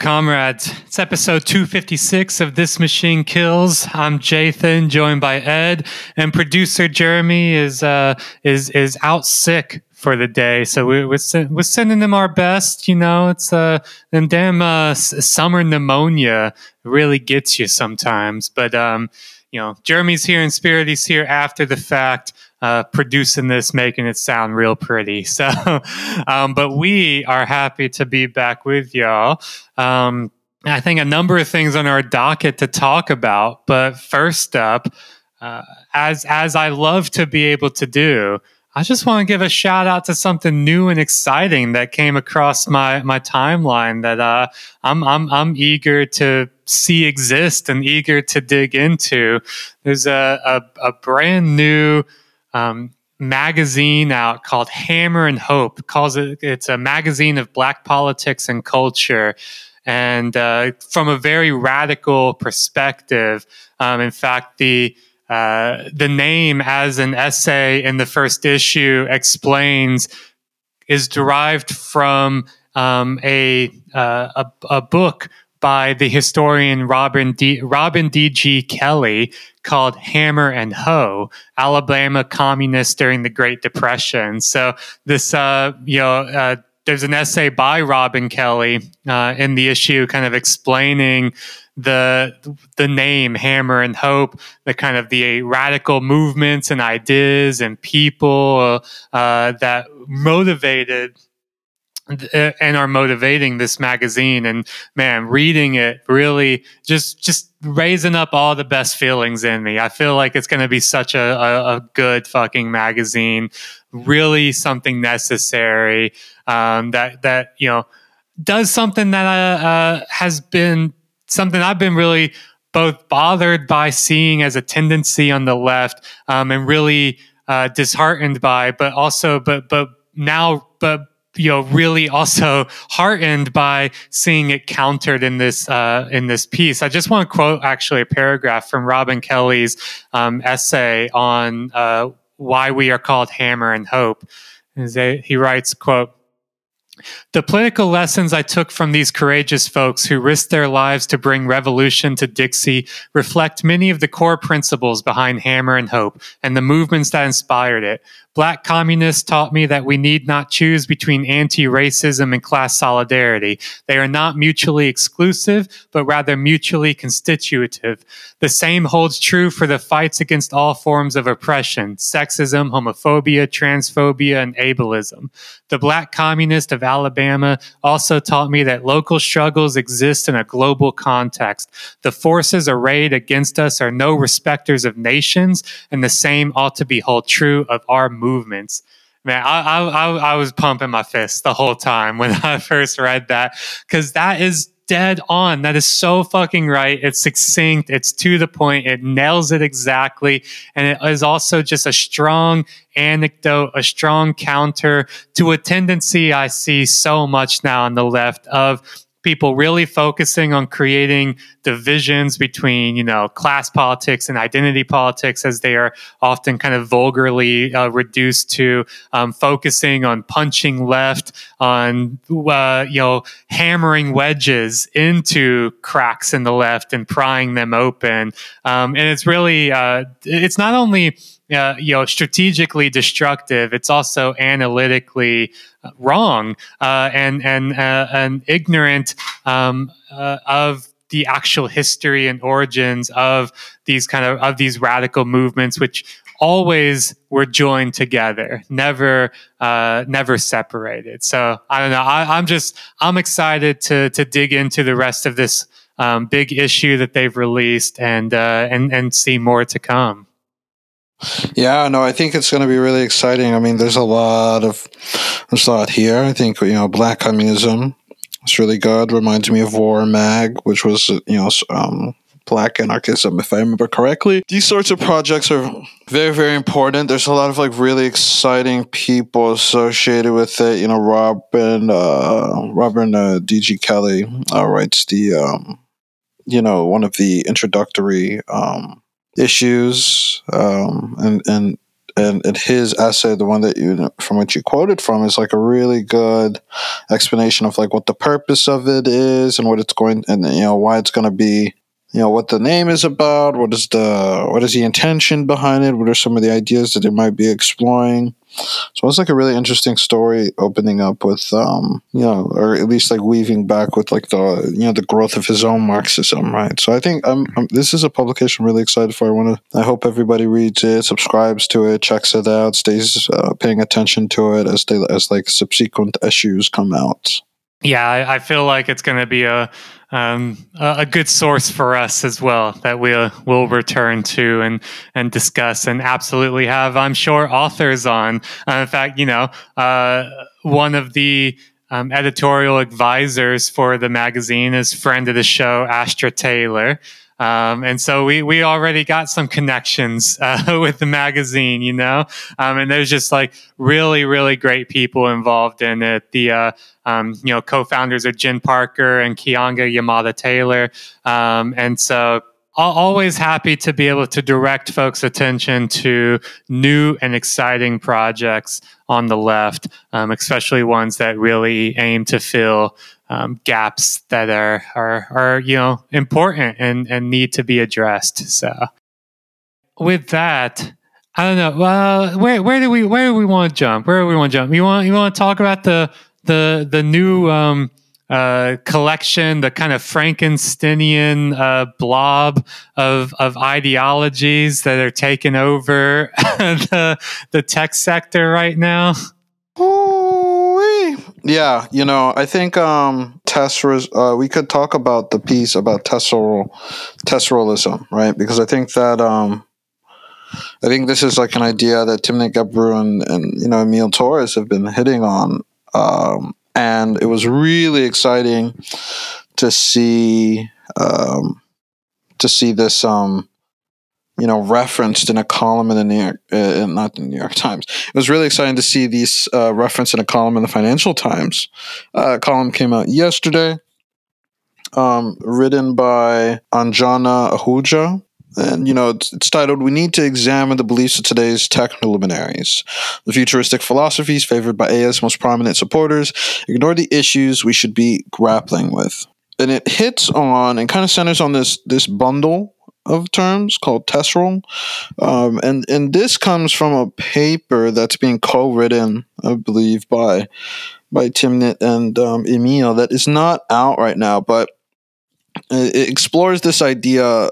Comrades. It's episode 256 of This Machine Kills. I'm Jathan, joined by Ed, and producer Jeremy is uh, is is out sick for the day. So we, we're, we're sending them our best. You know, it's uh, and damn uh, summer pneumonia really gets you sometimes. But um, you know, Jeremy's here in spirit. He's here after the fact uh, producing this, making it sound real pretty. So, um, but we are happy to be back with y'all. Um, I think a number of things on our docket to talk about. But first up, uh, as as I love to be able to do, I just want to give a shout out to something new and exciting that came across my my timeline that uh, I'm I'm I'm eager to see exist and eager to dig into. There's a a, a brand new um, magazine out called Hammer and Hope. Calls it it's a magazine of black politics and culture, and uh, from a very radical perspective. Um, in fact, the uh, the name, as an essay in the first issue explains, is derived from um, a, uh, a, a book by the historian Robin D. Robin D.G. Kelley called Hammer and Hoe, Alabama Communists During the Great Depression. So this, uh, you know, uh, there's an essay by Robin Kelley uh, in the issue kind of explaining the the name Hammer and Hope, the kind of the radical movements and ideas and people uh, that motivated and are motivating this magazine. And man reading it really just just raising up all the best feelings in me. I feel like it's going to be such a, a, a, good fucking magazine. Really something necessary um, that that you know does something that uh, uh, has been something i've been really both bothered by seeing as a tendency on the left um, and really uh, disheartened by but also but but now but you know really also heartened by seeing it countered in this uh, in this piece. I just want to quote actually a paragraph from Robin Kelley's um, essay on uh, why we are called Hammer and Hope. He writes, "quote." The political lessons I took from these courageous folks who risked their lives to bring revolution to Dixie reflect many of the core principles behind Hammer and Hope and the movements that inspired it, Black communists taught me that we need not choose between anti racism and class solidarity. They are not mutually exclusive, but rather mutually constitutive. The same holds true for the fights against all forms of oppression sexism, homophobia, transphobia, and ableism. The Black communist of Alabama also taught me that local struggles exist in a global context. The forces arrayed against us are no respecters of nations, and the same ought to be held true of our movements. Man, I, I, I was pumping my fist the whole time when I first read that because that is dead on. That is so fucking right. It's succinct. It's to the point. It nails it exactly. And it is also just a strong anecdote, a strong counter to a tendency I see so much now on the left of people really focusing on creating divisions between you know class politics and identity politics as they are often kind of vulgarly uh, reduced to um, focusing on punching left on uh, you know hammering wedges into cracks in the left and prying them open. Um, and it's really uh, it's not only uh, you know strategically destructive it's also analytically uh, wrong uh, and and uh, and ignorant um, uh, of the actual history and origins of these kind of of these radical movements which always were joined together never uh, never separated. So i don't know I, am just i'm excited to to dig into the rest of this um, big issue that they've released and and and see more to come yeah, no, I think it's going to be really exciting. I mean, there's a lot of there's a lot here. I think you know, black communism. It's really good. Reminds me of War Mag, which was you know um, black anarchism, if I remember correctly. These sorts of projects are very, very important. There's a lot of like really exciting people associated with it. You know, Robin, uh, Robin uh, D.G. Kelley uh, writes the, um, you know, one of the introductory um, issues um, and and and, and his essay, the one that you from which you quoted from, is like a really good explanation of like what the purpose of it is and what it's going and you know why it's going to be you know what the name is about what is the what is the intention behind it what are some of the ideas that they might be exploring. So it's like a really interesting story opening up with um you know or at least like weaving back with like the you know the growth of his own marxism right? So i think I'm, I'm this is a publication I'm really excited for. I want to i hope everybody reads it subscribes to it checks it out stays uh, paying attention to it as they as like subsequent issues come out. Yeah, I, I feel like it's going to be a um, a good source for us as well that we'll will return to and and discuss and absolutely have I'm sure authors on. Uh, in fact, you know, uh, one of the um, editorial advisors for the magazine is friend of the show, Astra Taylor. Um, and so we, we already got some connections uh, with the magazine, you know, um, and there's just like really, really great people involved in it. The, uh, um, you know, co-founders are Jen Parker and Keeanga-Yamahtta Taylor. Um, and so always happy to be able to direct folks' attention to new and exciting projects on the left, um, especially ones that really aim to fill um, gaps that are, are are you know important and and need to be addressed. So, with that, I don't know. Well, where where do we where do we want to jump? Where do we want to jump? You want you want to talk about the the the new um, uh, collection, the kind of Frankensteinian uh, blob of of ideologies that are taking over the the tech sector right now. Yeah, you know, I think um, Tescreal. Uh, we could talk about the piece about Tescreal, Tescrealism, right? Because I think that um, I think this is like an idea that Timnit Gebru and, and you know Émile Torres have been hitting on, um, and it was really exciting to see um, to see this um, you know, referenced in a column in the New York, uh, not the New York Times. It was really exciting to see these uh, referenced in a column in the Financial Times. Uh, column came out yesterday, um, written by Anjana Ahuja. And, you know, it's, it's, titled, We Need to Examine the Beliefs of Today's Techno Luminaries. The futuristic philosophies favored by AI's most prominent supporters ignore the issues we should be grappling with. And it hits on and kind of centers on this this bundle of terms called Tescreal. Um, and, and this comes from a paper that's being co-written, I believe, by by Timnit and um, Émile that is not out right now, but it explores this idea uh,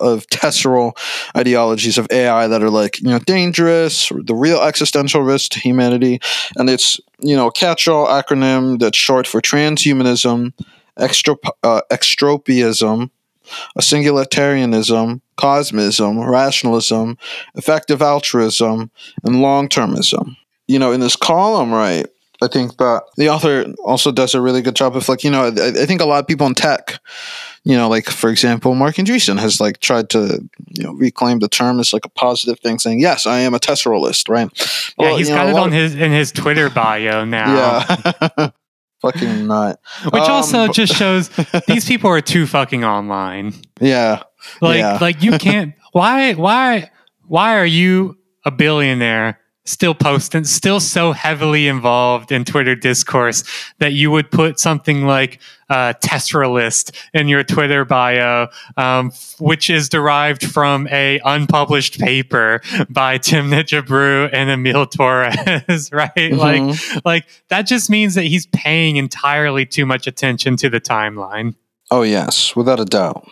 of Tescreal ideologies of AI that are like you know dangerous, the real existential risk to humanity, and it's you know catch-all acronym that's short for transhumanism, extra, uh, extropiaism, a singularitarianism, cosmism, rationalism, effective altruism, and long termism. You know, in this column, right, I think that the author also does a really good job of like, you know, I, I think a lot of people in tech, you know, like for example, Marc Andreessen has like tried to, you know, reclaim the term as like a positive thing, saying, "Yes, I am a Tescrealist," right? Yeah, he's got know, it on of, his in his Twitter bio now. Yeah. fucking nut. Which um, also just shows these people are too fucking online. Yeah. Like yeah. like you can't why why why are you a billionaire still posting, still so heavily involved in Twitter discourse that you would put something like uh, Tescrealist in your Twitter bio, um, which is derived from a unpublished paper by Timnit Gebru and Émile Torres, right? Mm-hmm. Like, like that just means that he's paying entirely too much attention to the timeline. Oh yes, without a doubt.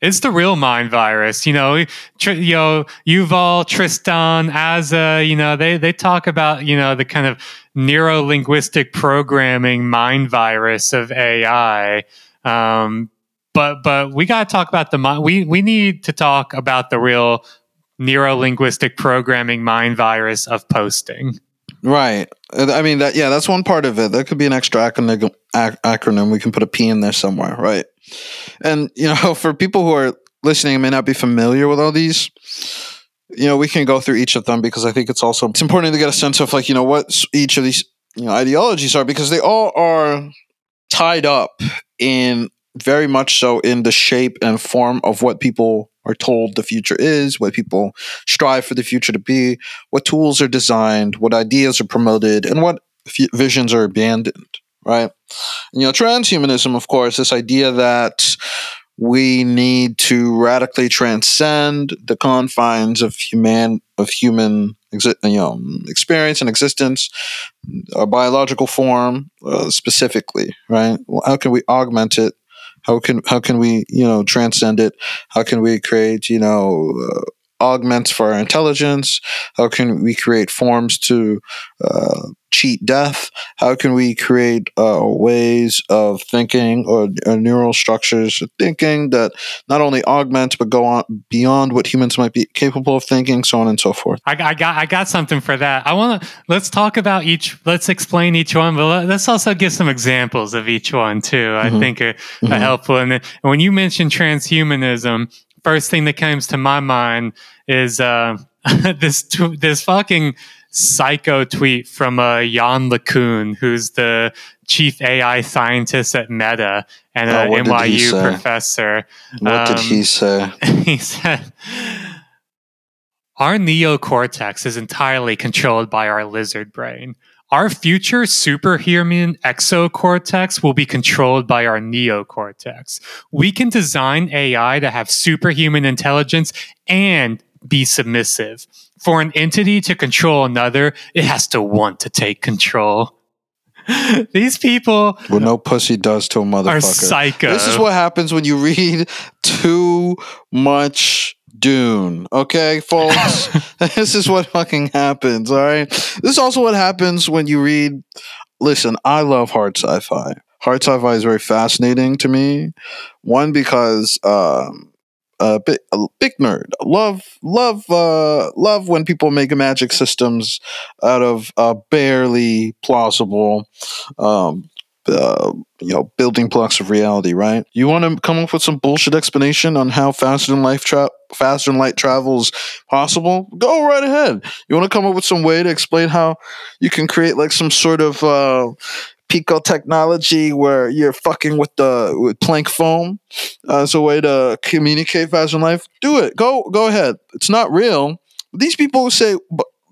It's the real mind virus, you know. Tr- you know, Yuval, Tristan, Aza, you know, they they talk about you know the kind of neuro linguistic programming mind virus of AI. Um, but but we got to talk about the we we need to talk about the real neuro linguistic programming mind virus of posting. Right. I mean that yeah, that's one part of it. That could be an extra acronym acronym. We can put a P in there somewhere, right? And you know, for people who are listening and may not be familiar with all these, you know, we can go through each of them because I think it's also it's important to get a sense of like, you know, what each of these, you know, ideologies are because they all are tied up in very much so in the shape and form of what people are told the future is, what people strive for the future to be, what tools are designed, what ideas are promoted, and what visions are abandoned, right? And, you know, transhumanism, of course, this idea that we need to radically transcend the confines of human of human exi- you know experience and existence our biological form uh, specifically right? Well, how can we augment it? How can how can we you know transcend it? How can we create you know uh, augments for our intelligence? How can we create forms to uh, cheat death? How can we create uh, ways of thinking or, or, neural structures of thinking that not only augment but go on beyond what humans might be capable of thinking so on and so forth? I, I got i got something for that. I want to let's talk about each let's explain each one but let's also give some examples of each one too i mm-hmm. think are, mm-hmm. helpful. And when you mentioned transhumanism first thing that comes to my mind is uh, this t- this fucking psycho tweet from uh, Yann LeCun, who's the chief AI scientist at Meta and an oh, NYU professor. What um, did he say? he said, Our neocortex is entirely controlled by our lizard brain. Our future superhuman exocortex will be controlled by our neocortex. We can design AI to have superhuman intelligence and be submissive. For an entity to control another, it has to want to take control. These people. Well, no pussy does to a motherfucker. Are psycho. This is what happens when you read too much Dune. Okay, folks? this is what fucking happens, all right? This is also what happens when you read. Listen, I love hard sci fi. Hard sci fi is very fascinating to me. One, because. Um, a big, a big nerd. Love, love, uh, love when people make magic systems out of uh, barely plausible um, uh, you know building blocks of reality, right? You want to come up with some bullshit explanation on how faster than life tra- faster than light travel is possible? Go right ahead. You want to come up with some way to explain how you can create like some sort of uh, pico technology where you're fucking with the with Planck foam as a way to communicate faster than life? Do it. Go go ahead. It's not real. These people say,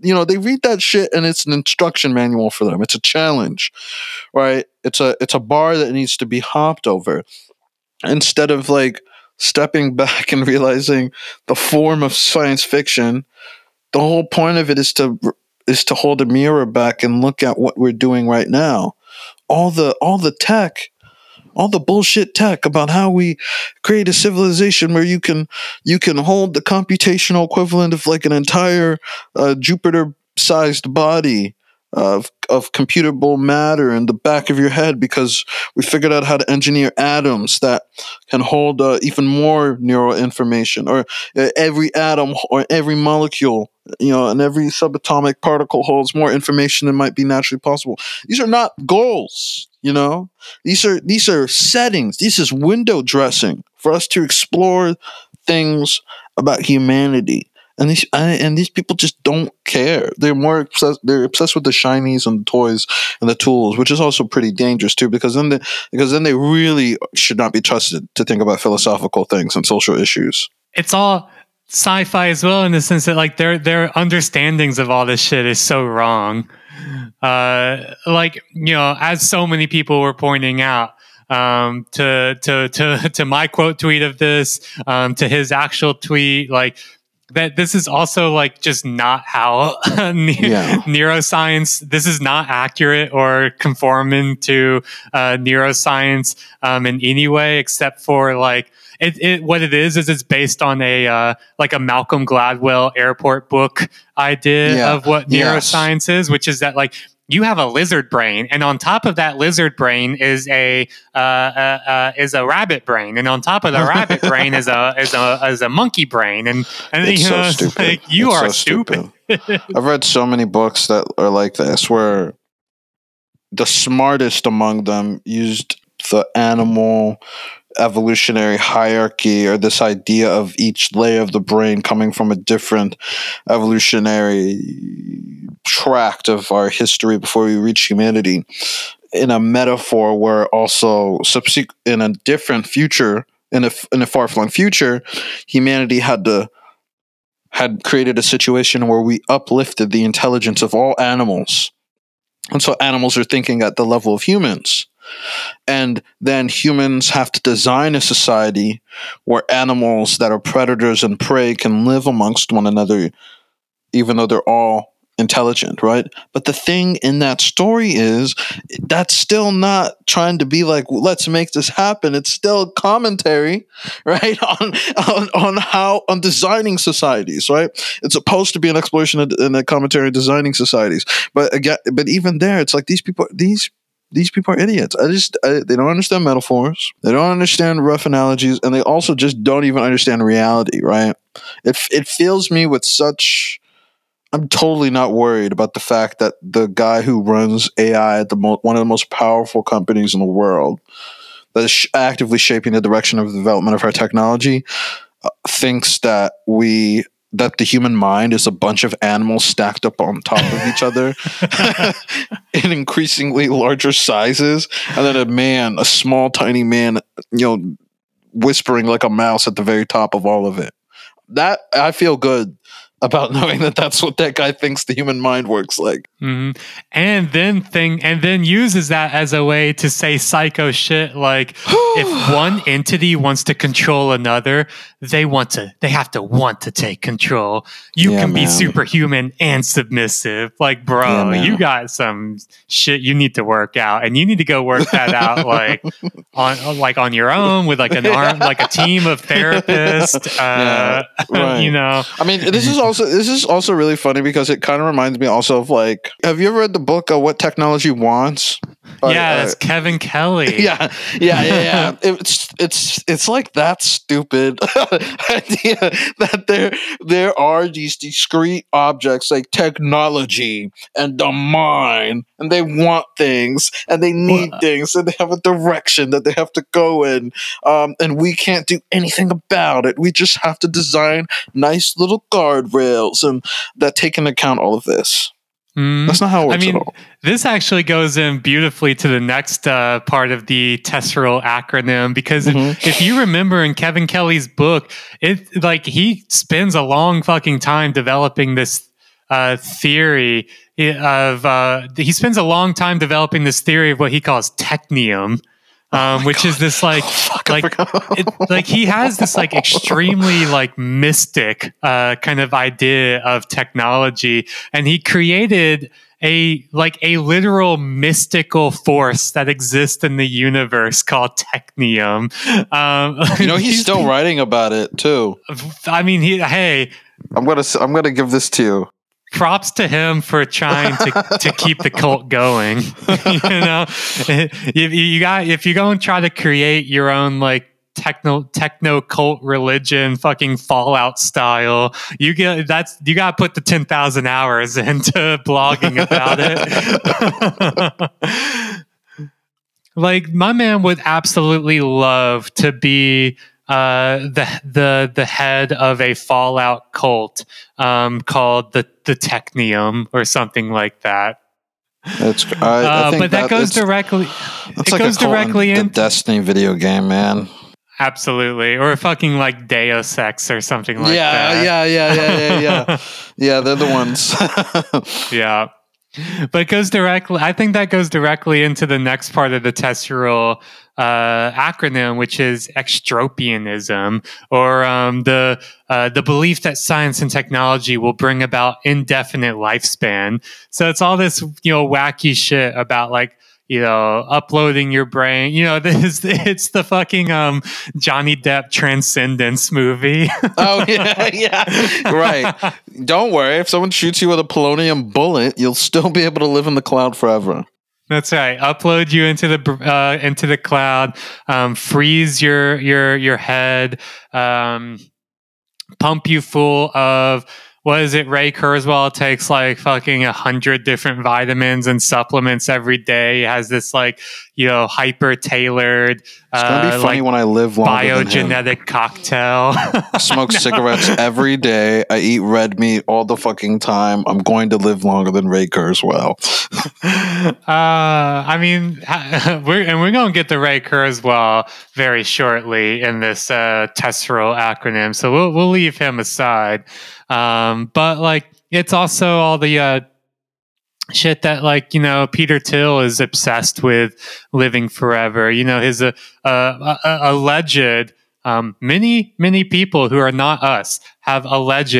you know they read that shit and it's an instruction manual for them. It's a challenge right? It's a it's a bar that needs to be hopped over. Instead of like stepping back and realizing the form of science fiction the whole point of it is to is to hold a mirror back and look at what we're doing right now. All the all the tech all the bullshit tech about how we create a civilization where you can you can hold the computational equivalent of like an entire uh, Jupiter sized body of of computable matter in the back of your head because we figured out how to engineer atoms that can hold uh, even more neural information or uh, every atom or every molecule you know and every subatomic particle holds more information than might be naturally possible. These are not goals you know these are these are settings this is window dressing for us to explore things about humanity and these and these people just don't care. They're more obsessed. They're obsessed with the shinies and the toys and the tools, which is also pretty dangerous too. Because then they, because then they really should not be trusted to think about philosophical things and social issues. It's all sci-fi as well in the sense that like their their understandings of all this shit is so wrong. Uh, like you know, as so many people were pointing out, um, to to to to my quote tweet of this, um, to his actual tweet, like that this is also like just not how ne- yeah. neuroscience this is not accurate or conforming to uh, neuroscience um, in any way except for like it, it, what it is is it's based on a uh, like a Malcolm Gladwell airport book idea yeah. of what neuroscience yes. is, which is that like you have a lizard brain, and on top of that lizard brain is a uh, uh, uh, is a rabbit brain, and on top of the rabbit brain is a is a is a monkey brain, and and it's you know, so stupid. Like, you it's are so stupid. stupid. I've read so many books that are like this, where the smartest among them used the animal evolutionary hierarchy or this idea of each layer of the brain coming from a different evolutionary tract of our history before we reach humanity in a metaphor where also subsequent in a different future in a in a far flung future, humanity had to had created a situation where we uplifted the intelligence of all animals, and so animals are thinking at the level of humans. And then humans have to design a society where animals that are predators and prey can live amongst one another, even though they're all intelligent, right? But the thing in that story is that's still not trying to be like, let's make this happen. It's still commentary, right? On on, on how on designing societies, right? It's supposed to be an exploration and a commentary on designing societies. But again, but even there, it's like these people these these people are idiots. I just I, they don't understand metaphors. They don't understand rough analogies, and they also just don't even understand reality. Right? It it fills me with such. I'm totally not worried about the fact that the guy who runs AI at the mo- one of the most powerful companies in the world, that is sh- actively shaping the direction of the development of our technology, uh, thinks that we that the human mind is a bunch of animals stacked up on top of each other in increasingly larger sizes, and then a man, a small, tiny man, you know, whispering like a mouse at the very top of all of it. That I feel good about knowing that that's what that guy thinks the human mind works like. Mm-hmm. And then thing, and then uses that as a way to say psycho shit. Like if one entity wants to control another, they want to, they have to want to take control. You yeah, can man. be superhuman and submissive. Like, bro, yeah, you got some shit you need to work out, and you need to go work that out, like on like on your own with like an arm, like a team of therapists. Uh, yeah, right. you know, I mean, this is also this is also really funny because it kind of reminds me also of like have you ever read the book of what technology wants yeah uh, it's kevin kelly yeah yeah yeah, yeah. it's it's it's like that stupid idea that there there are these discrete objects like technology and the mind and they want things and they need what? things and they have a direction that they have to go in um, and we can't do anything about it we just have to design nice little guardrails rails and that take into account all of this. Mm. That's not how it works I mean, This actually goes in beautifully to the next uh, part of the Tescreal acronym because mm-hmm. if, if, you remember in Kevin Kelly's book, it like he spends a long fucking time developing this uh, theory of uh, he spends a long time developing this theory of what he calls technium um, oh which God. is this like oh, like it, like he has this like extremely like mystic uh, kind of idea of technology, and he created a like a literal mystical force that exists in the universe called technium. Um, you know, he's, he's still writing about it too. I mean, he hey. I'm gonna I'm gonna give this to you props to him for trying to, to keep the cult going. you know, if you got if you go and try to create your own like techno techno cult religion fucking fallout style you get that's you got to put the 10,000 hours into blogging about it like my man would absolutely love to be uh, the the the head of a Fallout cult um, called the the Technium or something like that. It's, I, uh, but that, that goes directly. It like goes directly in into Destiny video game, man. Absolutely, or fucking like Deus Ex or something like yeah, that. Yeah, yeah, yeah, yeah, yeah, yeah. They're the ones. yeah, but it goes directly. I think that goes directly into the next part of the Tescreal uh, acronym, which is extropianism, or um, the uh, the belief that science and technology will bring about indefinite lifespan. So it's all this you know wacky shit about like you know, uploading your brain. You know, this it's the fucking um, Johnny Depp Transcendence movie. oh yeah, yeah, right. Don't worry. If someone shoots you with a polonium bullet, you'll still be able to live in the cloud forever. That's right. Upload you into the uh, into the cloud. Um, freeze your your your head. Um, pump you full of what is it? Ray Kurzweil takes like fucking a hundred different vitamins and supplements every day. He has this like you know hyper tailored. It's gonna be uh, funny like when I live longer biogenetic cocktail. Smoke cigarettes every day. I eat red meat all the fucking time. I'm going to live longer than Ray Kurzweil. uh, I mean, we're and we're gonna get the Ray Kurzweil very shortly in this uh, acronym, so we'll we'll leave him aside. Um, but like, it's also all the uh, shit that like you know Peter Thiel is obsessed with living forever. You know, his uh, uh, uh, alleged. Um, many many people who are not us have alleged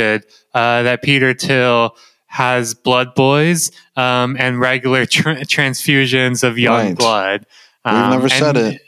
uh, that Peter Thiel has blood boys um, and regular tra- transfusions of young Right. blood. We've Um, never said it.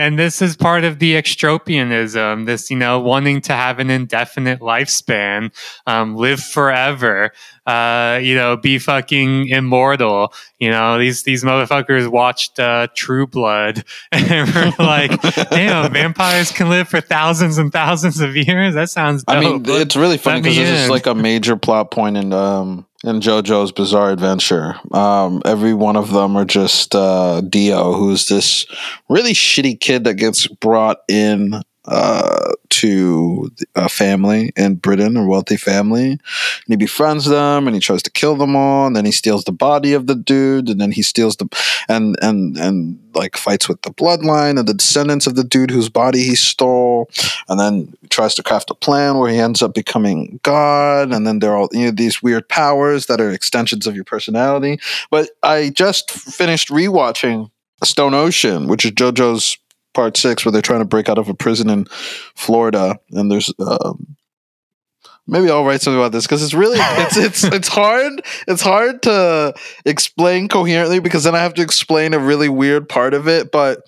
And this is part of the extropianism, this, you know, wanting to have an indefinite lifespan, um, live forever, uh, you know, be fucking immortal. You know, these, these motherfuckers watched, uh, True Blood and were like, damn, vampires can live for thousands and thousands of years. That sounds dope. I mean, it's really funny because this is like a major plot point in um in JoJo's Bizarre Adventure. Um, every one of them are just uh, Dio, who's this really shitty kid that gets brought in uh, to a family in Britain, a wealthy family, and he befriends them, and he tries to kill them all, and then he steals the body of the dude, and then he steals the and and and like fights with the bloodline and the descendants of the dude whose body he stole. And then tries to craft a plan where he ends up becoming God, and then there are all you know, these weird powers that are extensions of your personality. But I just finished rewatching Stone Ocean, which is JoJo's part six, where they're trying to break out of a prison in Florida, and there's. Um, Maybe I'll write something about this because it's really it's it's it's hard it's hard to explain coherently because then I have to explain a really weird part of it. But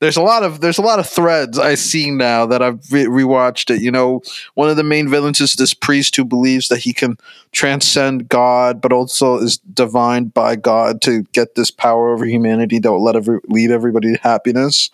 there's a lot of there's a lot of threads I see now that I've re- rewatched it. You know, one of the main villains is this priest who believes that he can transcend God, but also is divined by God to get this power over humanity that will let every lead everybody to happiness.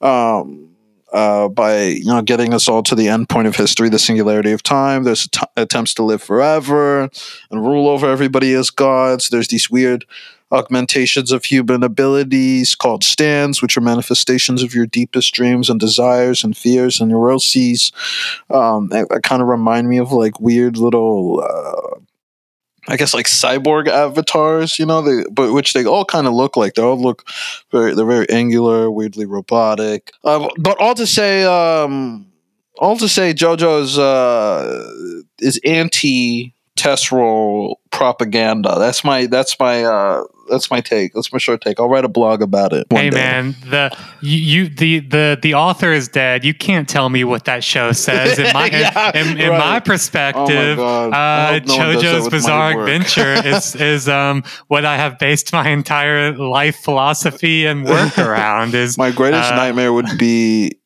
Um, uh, by you know getting us all to the end point of history, the singularity of time. There's att- attempts to live forever and rule over everybody as gods. There's these weird augmentations of human abilities called stands, which are manifestations of your deepest dreams and desires and fears and neuroses. Um, that, that kind of remind me of like weird little. Uh, I guess like cyborg avatars, you know, they but which they all kind of look like. They all look very they're very angular, weirdly robotic. Uh, but all to say, um, all to say, JoJo's uh, is anti Tescreal propaganda. That's my that's my uh, that's my take. That's my short take. I'll write a blog about it. Hey day. man, the you, you the the the author is dead. You can't tell me what that show says. In my Yeah, in, in right. my Oh perspective, my uh, no one does that JoJo's Bizarre. Adventure is is um what I have based my entire life philosophy and work around. Is My greatest Uh, nightmare would be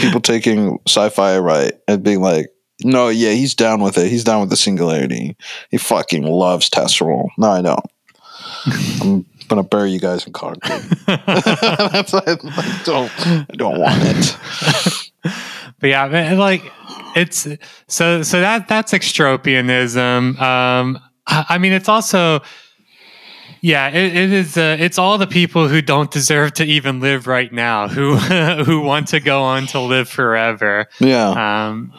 people taking sci-fi right and being like, "No, yeah, he's down with it. He's down with the singularity. He fucking loves Tescreal." No, I don't. I'm gonna bury you guys in concrete. That's I don't. I don't want it. but yeah, man, like it's so so that that's extropianism. Um, I I mean, it's also yeah, it, it is. Uh, it's all the people who don't deserve to even live right now, who who want to go on to live forever. Yeah, Um,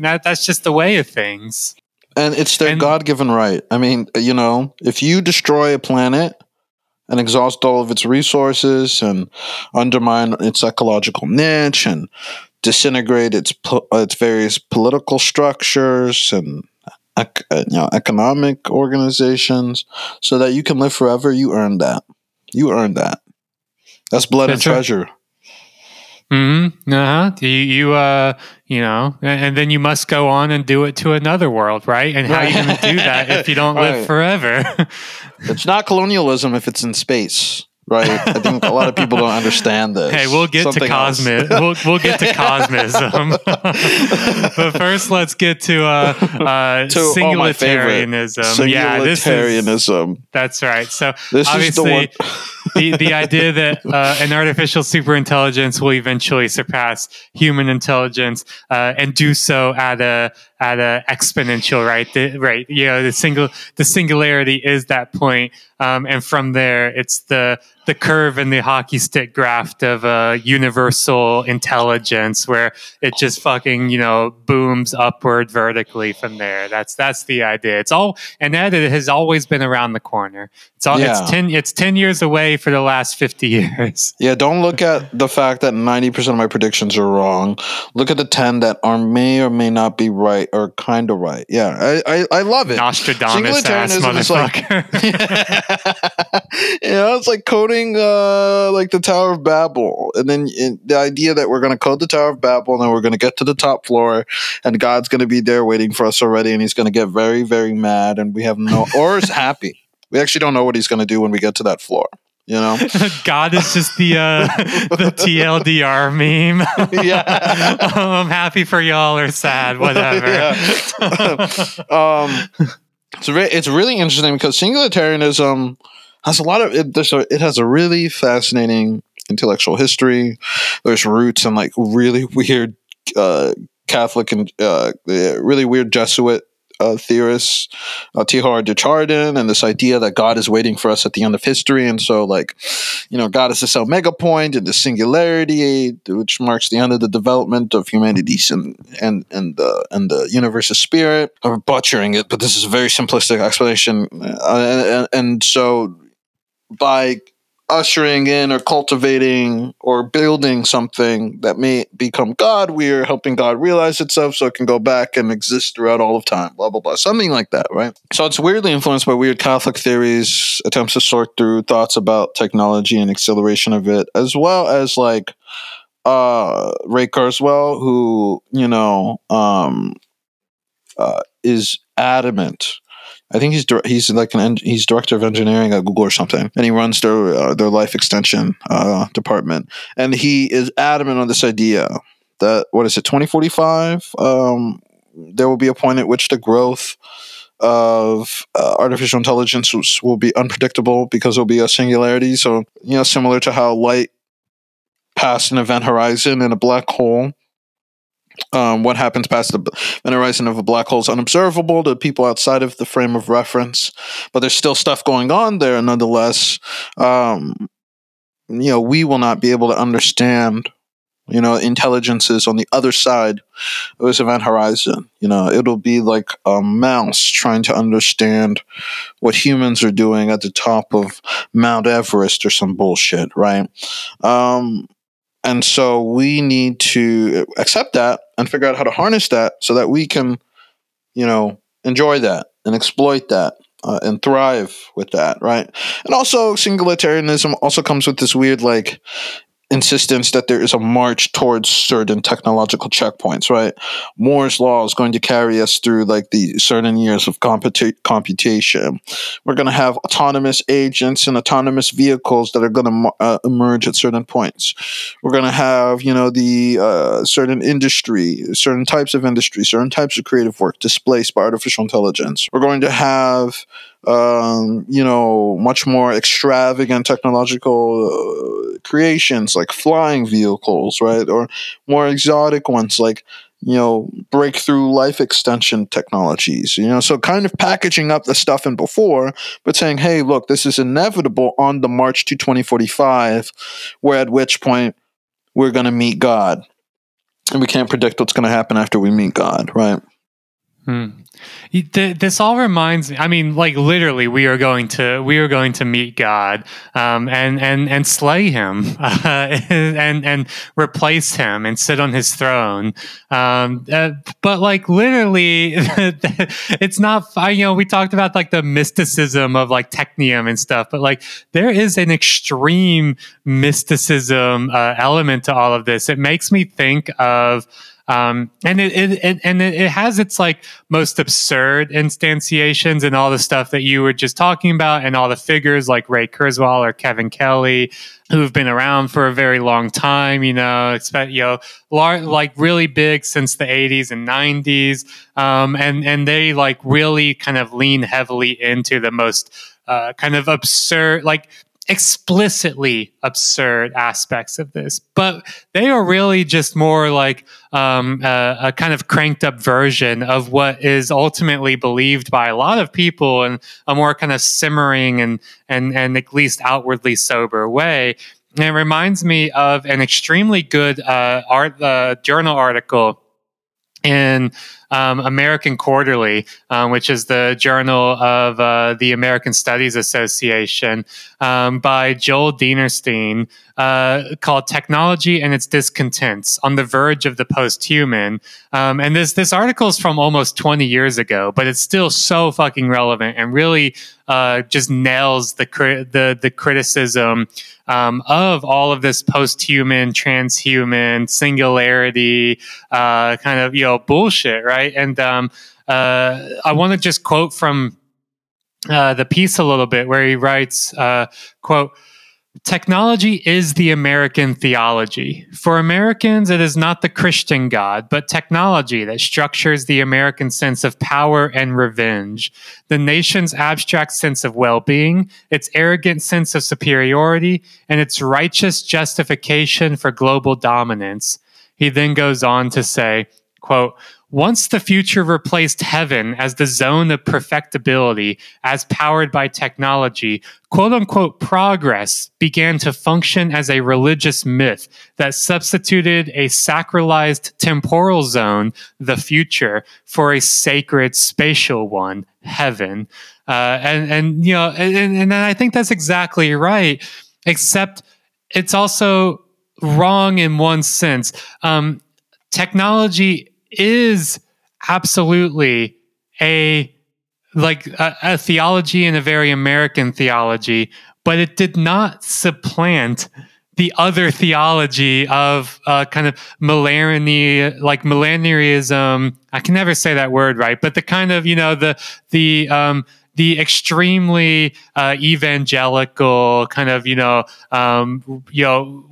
that that's just the way of things. And it's their and- God-given right. I mean, you know, if you destroy a planet and exhaust all of its resources and undermine its ecological niche and disintegrate its po- its various political structures and ec- uh, you know economic organizations so that you can live forever you earned that. You earned that. That's blood and treasure hmm Uh-huh. You, you, uh, you know, and, and then you must go on and do it to another world, right? And how are you going to do that if you don't live forever? it's not colonialism if it's in space right i think a lot of people don't understand this Hey, we'll get Something to else. cosmi- we'll, we'll get to cosmism. but first, let's get to uh, uh, To- favorite. singularitarianism. yeah, this is that's right. So This is the obviously, one. The, the idea that uh, an artificial superintelligence will eventually surpass human intelligence uh, and do so at a at a exponential right? The, right you know the single the singularity is that point um, and from there it's the the curve and the hockey stick graft of a universal intelligence where it just fucking you know booms upward vertically from there. That's that's the idea. It's all and that it has always been around the corner. It's all Yeah. it's 10 it's 10 years away for the last 50 years. Yeah, don't look at the fact that 90% of my predictions are wrong. Look at the 10 that are may or may not be right or kind of right. Yeah, I, I, I love it. Nostradamus ass like- motherfucker. you know, it's like coding uh, like the Tower of Babel. And then the idea that we're going to code the Tower of Babel and then we're going to get to the top floor and God's going to be there waiting for us already and he's going to get very, very mad and we have no, or is happy. We actually don't know what he's going to do when we get to that floor. You know? God is just the uh, the TLDR meme. Yeah. I'm happy for y'all or sad, whatever. um, it's very, it's really interesting because singularitarianism has a lot of it. There's a, it has a really fascinating intellectual history. There's roots in like really weird uh, Catholic and uh, really weird Jesuit. Uh, theorists, uh, de Chardin, and this idea that God is waiting for us at the end of history, and so like, you know, God is this omega point and the singularity, which marks the end of the development of humanity's and and and the and the universe's spirit. I'm butchering it, but this is a very simplistic explanation, uh, and, and so by ushering in or cultivating or building something that may become God, we are helping God realize itself so it can go back and exist throughout all of time, blah, blah, blah. Something like that, right? So it's weirdly influenced by weird Catholic theories, attempts to sort through thoughts about technology and acceleration of it, as well as like uh Ray Kurzweil, who, you know, um uh, is adamant I think he's he's like an he's director of engineering at Google or something, and he runs their uh, their life extension uh, department. And he is adamant on this idea that what is it, twenty forty five? Um, there will be a point at which the growth of uh, artificial intelligence will, be unpredictable because will be a singularity. So you know, similar to how light past an event horizon in a black hole um, what happens past the event horizon of a black hole is unobservable to people outside of the frame of reference, but there's still stuff going on there nonetheless. Um, you know, we will not be able to understand, you know, intelligences on the other side of this event horizon. You know, it'll be like a mouse trying to understand what humans are doing at the top of Mount Everest or some bullshit, right? Um, and so we need to accept that and figure out how to harness that so that we can, you know, enjoy that and exploit that uh, and thrive with that, right? And also, singularitarianism also comes with this weird, like, insistence that there is a march towards certain technological checkpoints, right? Moore's law is going to carry us through like the certain years of computa- computation. We're going to have autonomous agents and autonomous vehicles that are going to uh, emerge at certain points. We're going to have, you know, the uh, certain industry, certain types of industry, certain types of creative work displaced by artificial intelligence. We're going to have um, you know, much more extravagant technological uh, creations like flying vehicles, right? Or more exotic ones like, you know, breakthrough life extension technologies, you know, so kind of packaging up the stuff in before, but saying, hey, look, this is inevitable on the march to 2045, where at which point we're going to meet God. And we can't predict what's going to happen after we meet God, right? Hmm. Th- This all reminds me. I mean, like literally, we are going to we are going to meet God, um, and and and slay him, uh, and and replace him, and sit on his throne. Um, uh, but like literally, it's not. You know, we talked about like the mysticism of like technium and stuff, but like there is an extreme mysticism uh, element to all of this. It makes me think of um, and it, it, it and it, has its like most absurd instantiations and all the stuff that you were just talking about, and all the figures like Ray Kurzweil or Kevin Kelly, who've been around for a very long time. You know, expect you know, lar- like really big since the '80s and '90s, um, and and they like really kind of lean heavily into the most uh, kind of absurd, like explicitly absurd aspects of this, but they are really just more like um, a, a, kind of cranked up version of what is ultimately believed by a lot of people in a more kind of simmering and and and at least outwardly sober way. And it reminds me of an extremely good uh, art uh, journal article in um, American Quarterly, um, which is the journal of uh, the American Studies Association, um, by Joel Dinerstein, uh, called "Technology and Its Discontents: On the Verge of the Posthuman." Um, and this this article is from almost 20 years ago, but it's still so fucking relevant and really uh, just nails the the the criticism um, of all of this post-human, transhuman, singularity, uh, kind of you know bullshit, right? And um, uh, I want to just quote from uh, the piece a little bit where he writes, uh, "quote." Technology is the American theology. For Americans, it is not the Christian God, but technology that structures the American sense of power and revenge, the nation's abstract sense of well being, its arrogant sense of superiority, and its righteous justification for global dominance. He then goes on to say, quote, once the future replaced heaven as the zone of perfectibility, as powered by technology, quote unquote progress began to function as a religious myth that substituted a sacralized temporal zone, the future, for a sacred spatial one, heaven. Uh, and, and, you know, and, and I think that's exactly right, except it's also wrong in one sense. Um, technology is absolutely a like a, a, theology and a very American theology, but it did not supplant the other theology of uh, kind of millennial, like millenarianism. I can never say that word right, but the kind of you know the the um, the extremely uh, evangelical kind of you know um, you know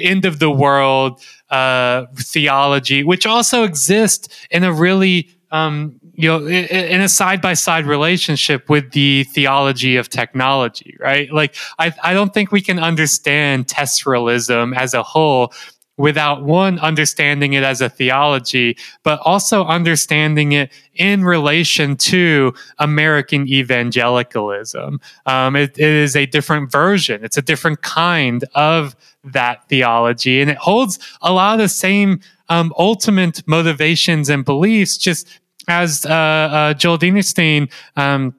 end of the world uh, theology, which also exists in a really um, you know in a side by side relationship with the theology of technology, right? Like I I don't think we can understand Tescrealism as a whole without one understanding it as a theology, but also understanding it in relation to American evangelicalism. Um, it, it is a different version, it's a different kind of that theology, and it holds a lot of the same um, ultimate motivations and beliefs, just as uh, uh, Joel Dinerstein. Um,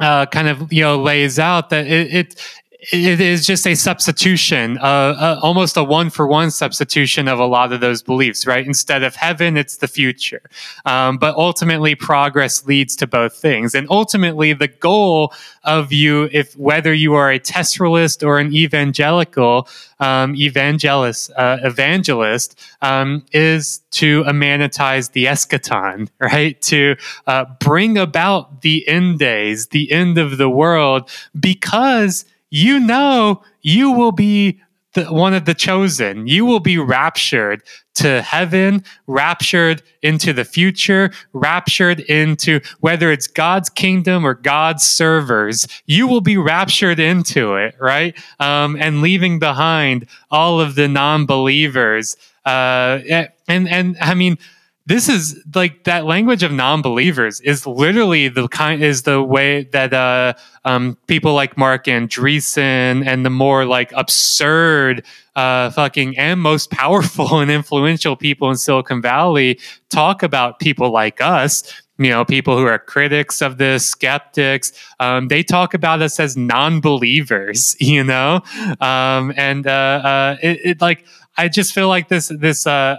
uh, kind of you know lays out that it, it it is just a substitution, uh, uh, almost a one for one substitution of a lot of those beliefs, right? Instead of heaven, it's the future. Um, but ultimately, progress leads to both things. And ultimately, the goal of you, if whether you are a Tescrealist or an evangelical, um, evangelist, uh, evangelist, um, is to immanentize the eschaton, right? To uh, bring about the end days, the end of the world, because you know you will be the, one of the chosen. You will be raptured to heaven, raptured into the future, raptured into whether it's God's kingdom or God's servers. You will be raptured into it, right? Um, and leaving behind all of the non believers. Uh, and and I mean this is like that language of non-believers is literally the kind is the way that uh, um, people like Marc Andreessen and the more like absurd uh, fucking and most powerful and influential people in Silicon Valley talk about people like us you know people who are critics of this skeptics um, they talk about us as non-believers you know? Um, and uh, uh, it, it, like i just feel like this this uh,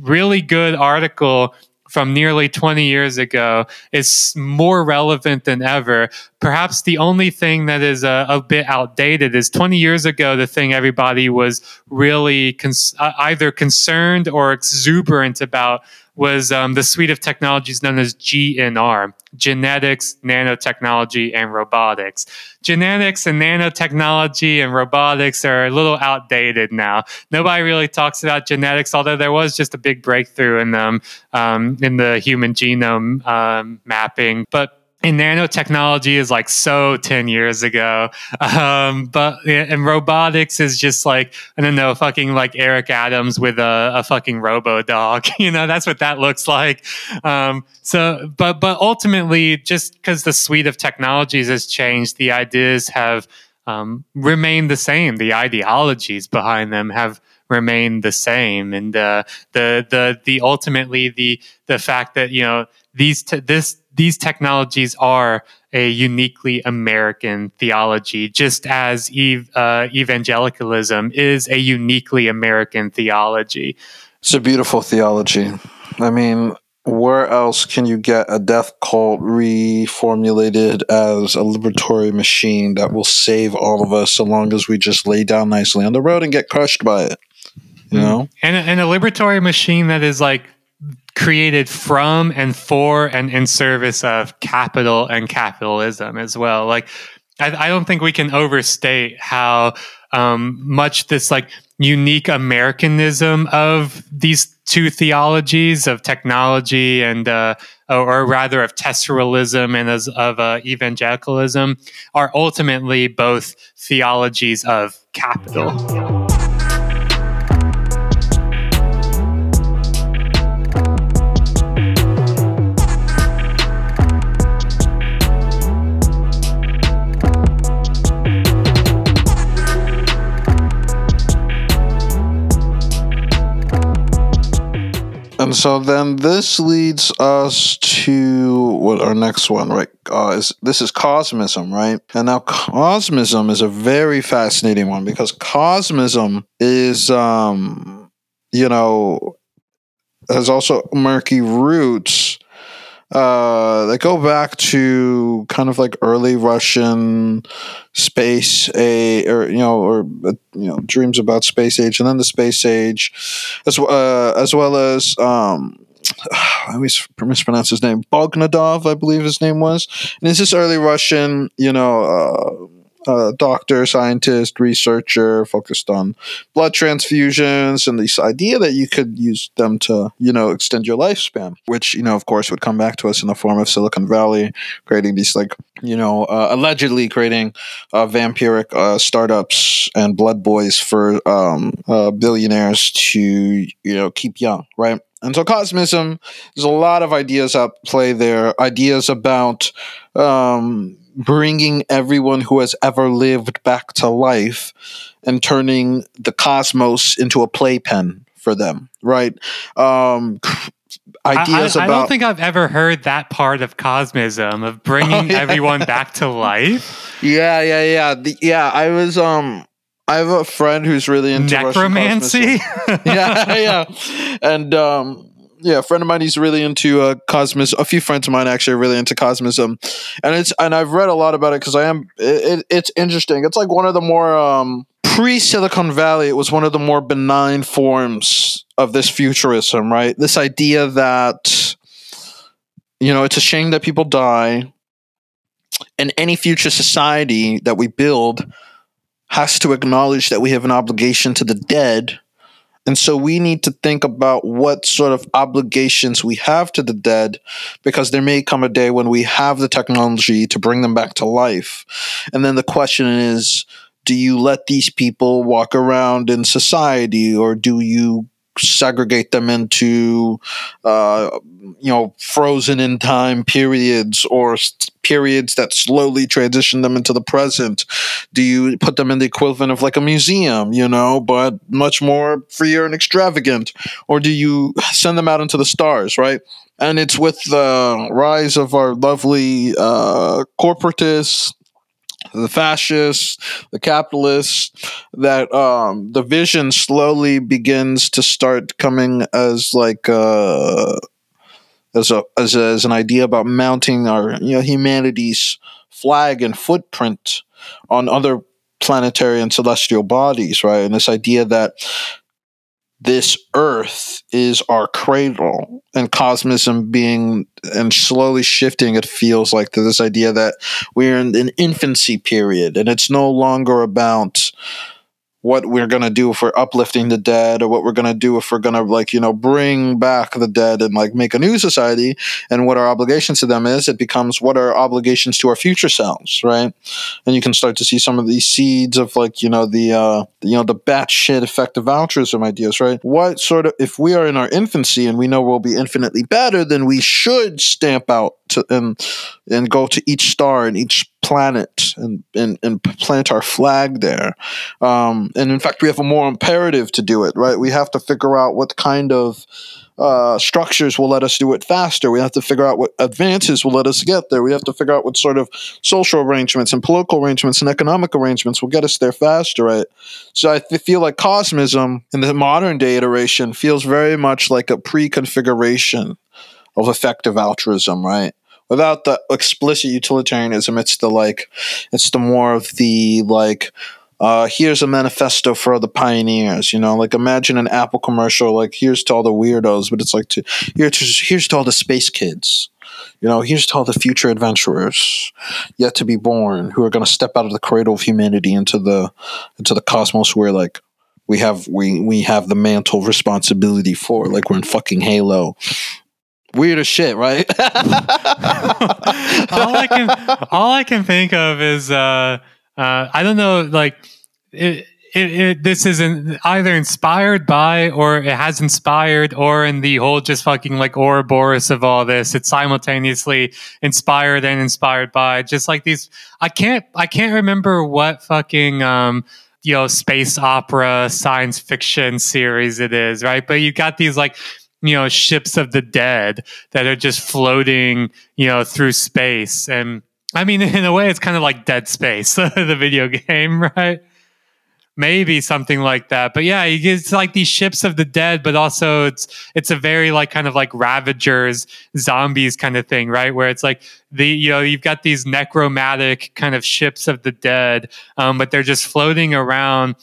really good article from nearly 20 years ago is more relevant than ever. Perhaps the only thing that is a, a bit outdated is 20 years ago, the thing everybody was really cons- uh, either concerned or exuberant about was um, the suite of technologies known as GNR genetics, nanotechnology, and robotics. Genetics and nanotechnology and robotics are a little outdated now. Nobody really talks about genetics, although there was just a big breakthrough in them um, in the human genome um, mapping. But and nanotechnology is like so 10 years ago. Um, but and robotics is just like i don't know fucking like eric adams with a, a fucking robo dog you know that's what that looks like. Um, so but but ultimately just because the suite of technologies has changed the ideas have um, remained the same. The ideologies behind them have remained the same. And uh, the the the ultimately the the fact that you know these t- this these technologies are a uniquely American theology, just as ev- uh, evangelicalism is a uniquely American theology. It's a beautiful theology. I mean, where else can you get a death cult reformulated as a liberatory machine that will save all of us so long as we just lay down nicely on the road and get crushed by it? You hmm. know? And, and a liberatory machine that is like created from and for and in service of capital and capitalism as well. Like, I, I don't think we can overstate how um, much this like unique Americanism of these two theologies of technology and uh, or rather of Tescrealism and as, of uh, evangelicalism are ultimately both theologies of capital. And so then this leads us to what our next one, right? Uh, is this is cosmism, right? And now cosmism is a very fascinating one because cosmism is, um, you know, has also murky roots uh, that go back to kind of like early Russian space a or you know or uh, you know dreams about space age and then the space age as uh, as well as um I always mispronounce his name Bogdanov I believe his name was. And this early Russian you know uh, doctor, scientist, researcher focused on blood transfusions and this idea that you could use them to, you know, extend your lifespan, which, you know, of course, would come back to us in the form of Silicon Valley, creating these, like, you know, uh, allegedly creating uh, vampiric uh, startups and blood boys for um, uh, billionaires to, you know, keep young, right? And so cosmism, there's a lot of ideas at play there. Ideas about um, bringing everyone who has ever lived back to life and turning the cosmos into a playpen for them, right? Um, ideas I, I, about. I don't think I've ever heard that part of cosmism of bringing oh, yeah. everyone back to life. Yeah, yeah, yeah, the, yeah. I was um. I have a friend who's really into necromancy. yeah, yeah, and um, yeah, a friend of mine he's really into uh, cosmos. A few friends of mine actually are really into cosmism, and it's and I've read a lot about it because I am. It, it, it's interesting. It's like one of the more um, pre Silicon Valley. It was one of the more benign forms of this futurism, right? This idea that you know it's a shame that people die, and any future society that we build has to acknowledge that we have an obligation to the dead and so we need to think about what sort of obligations we have to the dead because there may come a day when we have the technology to bring them back to life. And then the question is do you let these people walk around in society or do you segregate them into uh, you know frozen in time periods or periods that slowly transition them into the present. Do you put them in the equivalent of like a museum you know but much more freer and extravagant? Or do you send them out into the stars right? And it's with the rise of our lovely uh, corporatists the fascists, the capitalists, that um, the vision slowly begins to start coming as like uh, as a as, a, as an idea about mounting our you know humanity's flag and footprint on other planetary and celestial bodies, right? And this idea that this earth is our cradle and cosmism being and slowly shifting it feels like to this idea that we're in an infancy period and it's no longer about what we're going to do if we're uplifting the dead or what we're going to do if we're going to like you know bring back the dead and like make a new society. And what our obligations to them is it becomes what are obligations to our future selves right? And you can start to see some of these seeds of like you know the uh you know the batshit effective altruism ideas right? What sort of if we are in our infancy and we know we'll be infinitely better then we should stamp out to, and and go to each star and each planet and, and, and plant our flag there. Um, and in fact, we have a more imperative to do it, right? We have to figure out what kind of uh, structures will let us do it faster. We have to figure out what advances will let us get there. We have to figure out what sort of social arrangements and political arrangements and economic arrangements will get us there faster, right? So I th- feel like cosmism in the modern day iteration feels very much like a pre configuration of effective altruism, right? Without the explicit utilitarianism it's the like it's the more of the like uh, here's a manifesto for the pioneers. You know, like imagine an Apple commercial. Like here's to all the weirdos, but it's like to here's to, here's to all the space kids. You know, here's to all the future adventurers yet to be born who are going to step out of the cradle of humanity into the into the cosmos where like we have we we have the mantle of responsibility for. Like we're in fucking Halo weird as shit, right? all I can all I can think of is uh, uh, I don't know, like it, it, it, this is not either inspired by or it has inspired or in the whole just fucking like Ouroboros of all this, it's simultaneously inspired and inspired by just like these. I can't I can't remember what fucking um you know space opera science fiction series it is, right? But you got these like you know ships of the dead that are just floating you know through space. And i mean in a way it's kind of like dead space the video game right? Maybe something like that. But yeah it's like these ships of the dead but also it's it's a very like kind of like ravagers zombies kind of thing right? Where it's like the you know you've got these necromantic kind of ships of the dead um, but they're just floating around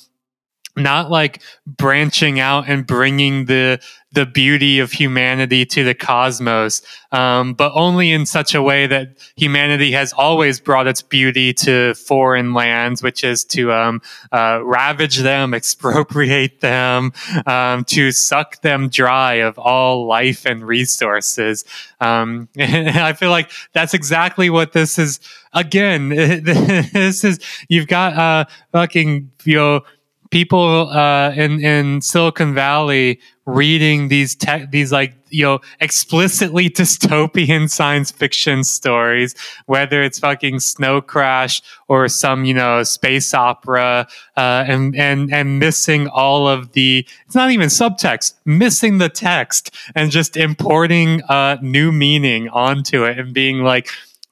not like branching out and bringing the the beauty of humanity to the cosmos, um, but only in such a way that humanity has always brought its beauty to foreign lands, which is to um, uh, ravage them, expropriate them, um, to suck them dry of all life and resources. Um, and I feel like that's exactly what this is. Again, this is you've got uh, fucking you know people uh, in in Silicon Valley reading these tech these like you know explicitly dystopian science fiction stories, whether it's fucking Snow Crash or some you know space opera, uh, and and and missing all of the it's not even subtext, missing the text and just importing uh, new meaning onto it and being like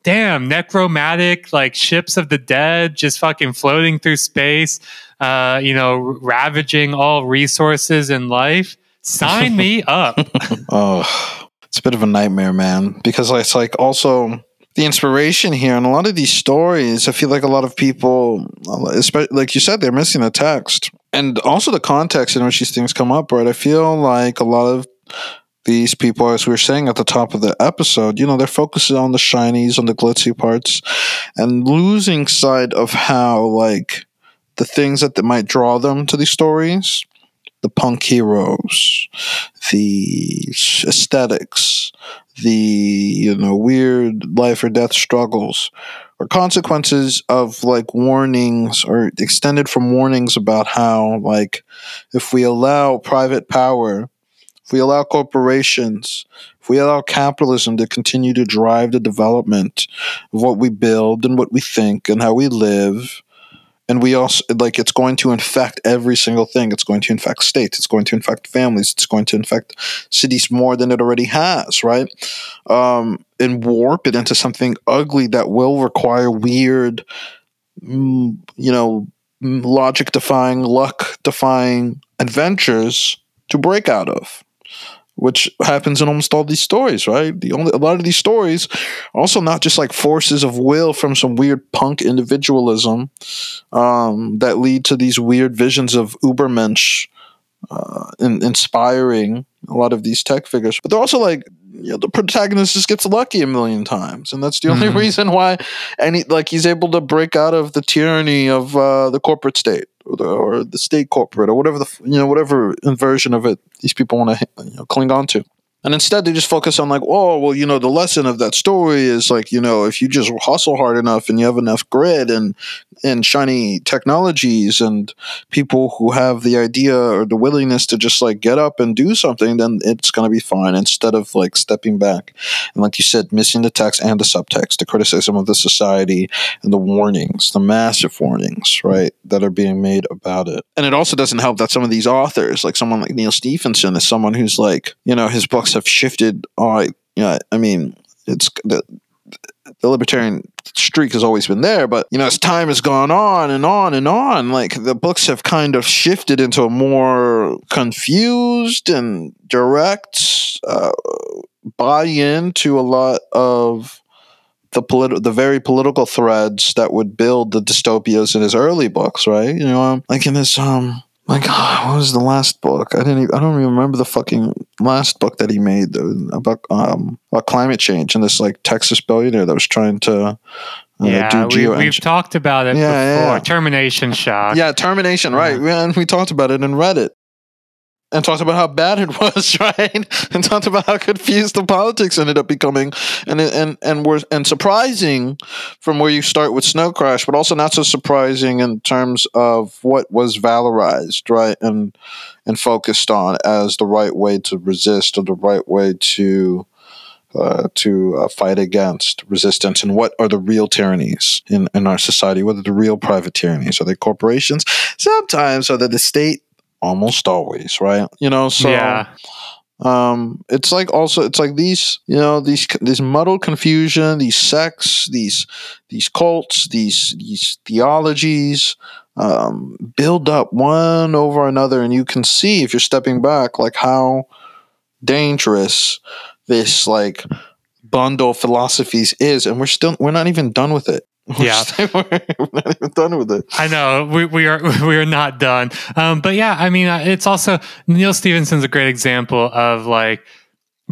damn, necromantic, like ships of the dead just fucking floating through space, uh, you know, ravaging all resources in life. Sign me up. oh, it's a bit of a nightmare, man, because it's like also the inspiration here and a lot of these stories i feel like a lot of people especially like you said they're missing the text and also the context in which these things come up right i feel like a lot of these people, as we were saying at the top of the episode, you know, they're focusing on the shinies, on the glitzy parts, and losing sight of how, like, the things that, that might draw them to these stories the punk heroes, the aesthetics, the, you know, weird life or death struggles or consequences of like warnings or extended from warnings about how like if we allow private power if we allow corporations, if we allow capitalism to continue to drive the development of what we build and what we think and how we live, and we also like it's going to infect every single thing. It's going to infect states. It's going to infect families. It's going to infect cities more than it already has, right? Um, and warp it into something ugly that will require weird, mm, you know, logic defying, luck defying adventures to break out of which happens in almost all these stories, right? The only a lot of these stories also not just like forces of will from some weird punk individualism um, that lead to these weird visions of Ubermensch uh, in, inspiring a lot of these tech figures, but they're also like you know, the protagonist just gets lucky a million times, and that's the only mm-hmm. reason why any like he's able to break out of the tyranny of uh, the corporate state or the, state corporate or whatever the you know whatever version of it these people want to you know, cling on to. And instead, they just focus on like, oh, well, you know, the lesson of that story is like, you know, if you just hustle hard enough and you have enough grit and and shiny technologies and people who have the idea or the willingness to just like get up and do something, then it's to be fine instead of like stepping back. And like you said, missing the text and the subtext, the criticism of the society and the warnings, the massive warnings, right, that are being made about it. And it also doesn't help that some of these authors, like someone like Neal Stephenson, is someone who's like, you know, his books have shifted. Oh, yeah, I mean, it's the, the libertarian streak has always been there, but you know, as time has gone on and on and on, like the books have kind of shifted into a more confused and direct uh, buy into a lot of the politi- the very political threads that would build the dystopias in his early books, right? You know, um, like in this um my God, what was the last book? I didn't. Even, I don't even remember the fucking last book that he made about um about climate change and this like Texas billionaire that was trying to. Uh, yeah, we, have talked about it yeah, before. Yeah. Termination shock. Yeah, termination. Right. Yeah. And we talked about it in Reddit and talked about how bad it was, right? And talked about how confused the politics ended up becoming, and and and were and surprising from where you start with Snow Crash, but also not so surprising in terms of what was valorized, right, and and focused on as the right way to resist or the right way to. Uh, to uh, fight against resistance and what are the real tyrannies in, in our society what are the real private tyrannies are they corporations sometimes are they the state almost always, right? You know, so yeah. um it's like also it's like these, you know, these this muddled confusion, these sects, these these cults, these these theologies um build up one over another and you can see if you're stepping back like how dangerous this like bundle of philosophies is and we're still we're not even done with it yeah, we're not even done with it. I know we, we are we are not done. Um, but yeah, I mean, uh, it's also Neal Stephenson's a great example of like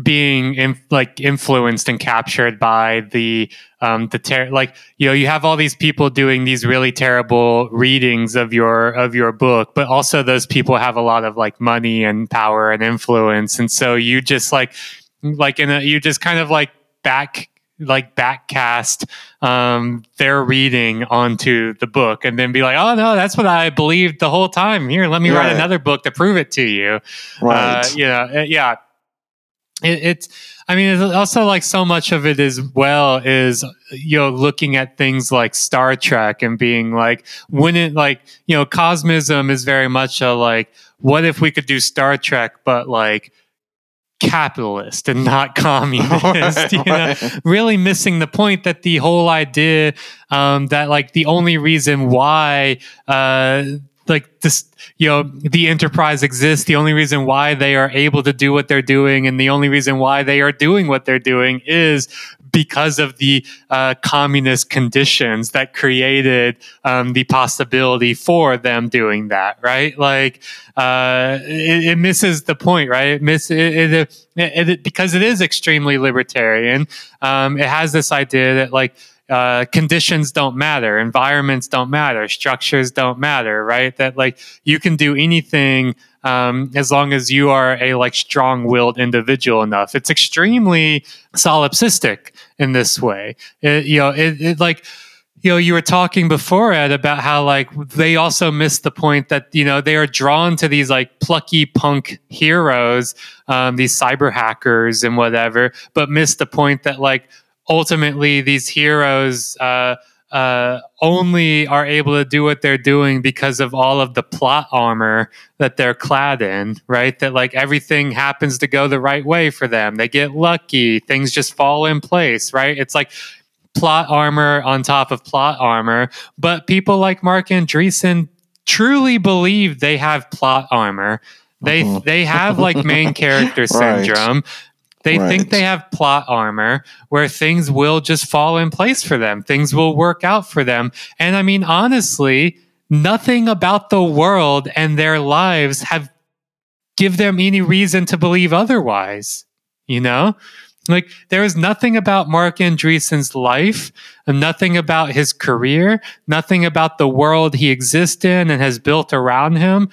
being in, like influenced and captured by the um the ter- like you know you have all these people doing these really terrible readings of your of your book but also those people have a lot of like money and power and influence and so you just like like in a you just kind of like back like backcast um, their reading onto the book and then be like, oh no, that's what I believed the whole time. Here, let me right. write another book to prove it to you. Right. Uh, you know, uh, yeah. It, it's. I mean, it's also like so much of it as well is you know looking at things like Star Trek and being like, it like you know, cosmism is very much a like, what if we could do Star Trek, but like capitalist and not communist you know? Really missing the point that the whole idea um, that like the only reason why uh, like this you know the enterprise exists the only reason why they are able to do what they're doing and the only reason why they are doing what they're doing is because of the uh, communist conditions that created um, the possibility for them doing that right like uh, it, it, misses the point right it it, it, it because it is extremely libertarian um, it has this idea that like uh, conditions don't matter, environments don't matter, structures don't matter, right? That like you can do anything um, as long as you are a like strong-willed individual enough. It's extremely solipsistic in this way. It, you know, it, it like you know, you were talking before, Ed, about how like they also miss the point that you know they are drawn to these like plucky punk heroes, um, these cyber hackers and whatever, but miss the point that like ultimately these heroes uh, uh, only are able to do what they're doing because of all of the plot armor that they're clad in, right? That like everything happens to go the right way for them. They get lucky, things just fall in place, right? It's like plot armor on top of plot armor. But people like Marc Andreessen truly believe they have plot armor. They uh-huh. they have like main character syndrome. Right. They right. think they have plot armor where things will just fall in place for them. Things will work out for them. And I mean, honestly, nothing about the world and their lives have give them any reason to believe otherwise. You know, Like there is nothing about Marc Andreessen's life, and nothing about his career, nothing about the world he exists in and has built around him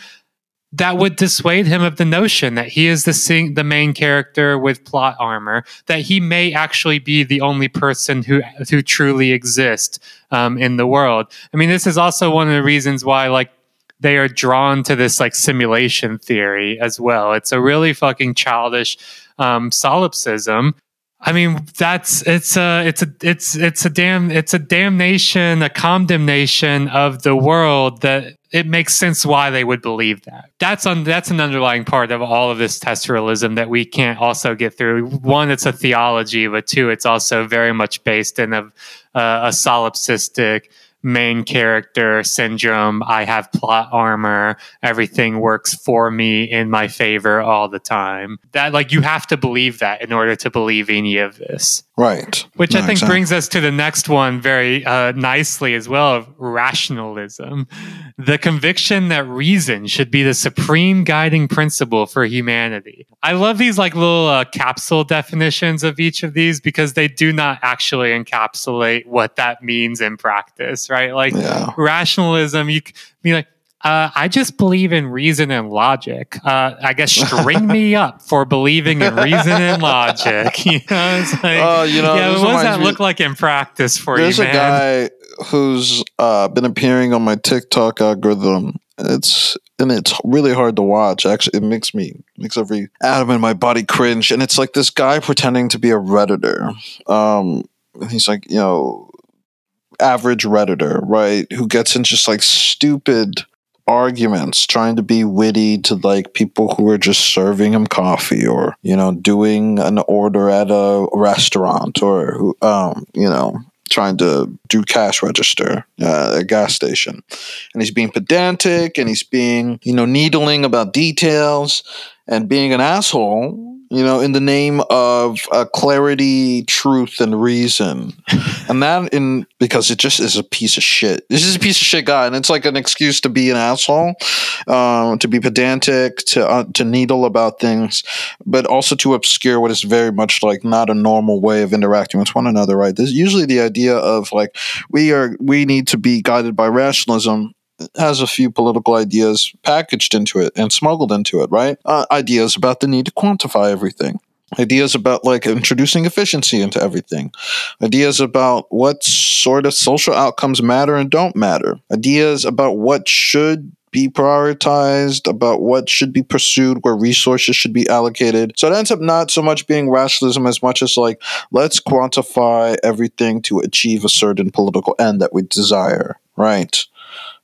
that would dissuade him of the notion that he is the sing- the main character with plot armor, that he may actually be the only person who who truly exists um, in the world. I mean, this is also one of the reasons why like they are drawn to this like simulation theory as well. It's a really fucking childish um, solipsism. I mean, that's it's a it's a it's it's a damn it's a damnation, a condemnation of the world that it makes sense why they would believe that. That's on that's an underlying part of all of this Tescrealism that we can't also get through. One, it's a theology, but two, it's also very much based in a, uh, a solipsistic main character syndrome. I have plot armor. Everything works for me in my favor all the time. That like you have to believe that in order to believe any of this. Right. Which no, I think exactly. brings us to the next one very uh, nicely as well of rationalism. The conviction that reason should be the supreme guiding principle for humanity. I love these like little uh, capsule definitions of each of these because they do not actually encapsulate what that means in practice, right? Like yeah. rationalism, you be like, uh, I just believe in reason and logic. Uh, I guess string me up for believing in reason and logic. You know, it's like, uh, you know, yeah, what does that look like in practice for there's you? There's a guy who's uh, been appearing on my TikTok algorithm. It's and it's really hard to watch. Actually, it makes me makes every atom in my body cringe. And it's like this guy pretending to be a redditor. Um, he's like, you know, average redditor, right? Who gets in just like stupid arguments, trying to be witty to like people who are just serving him coffee or, you know, doing an order at a restaurant or, um, you know, trying to do cash register at a gas station. And he's being pedantic and he's being, you know, needling about details and being an asshole you know, in the name of uh, clarity, truth, and reason. and that in because it just is a piece of shit. This is a piece of shit guy, and it's like an excuse to be an asshole, uh, to be pedantic, to uh, to needle about things, but also to obscure what is very much like not a normal way of interacting with one another. Right? There's usually the idea of like we are we need to be guided by rationalism has a few political ideas packaged into it and smuggled into it, right? Uh, ideas about the need to quantify everything. Ideas about like introducing efficiency into everything. Ideas about what sort of social outcomes matter and don't matter. Ideas about what should be prioritized, about what should be pursued, where resources should be allocated. So it ends up not so much being rationalism as much as like, let's quantify everything to achieve a certain political end that we desire, right?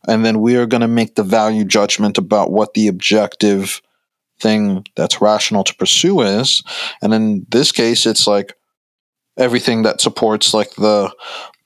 And then we are going to make the value judgment about what the objective thing that's rational to pursue is. And in this case it's like everything that supports like the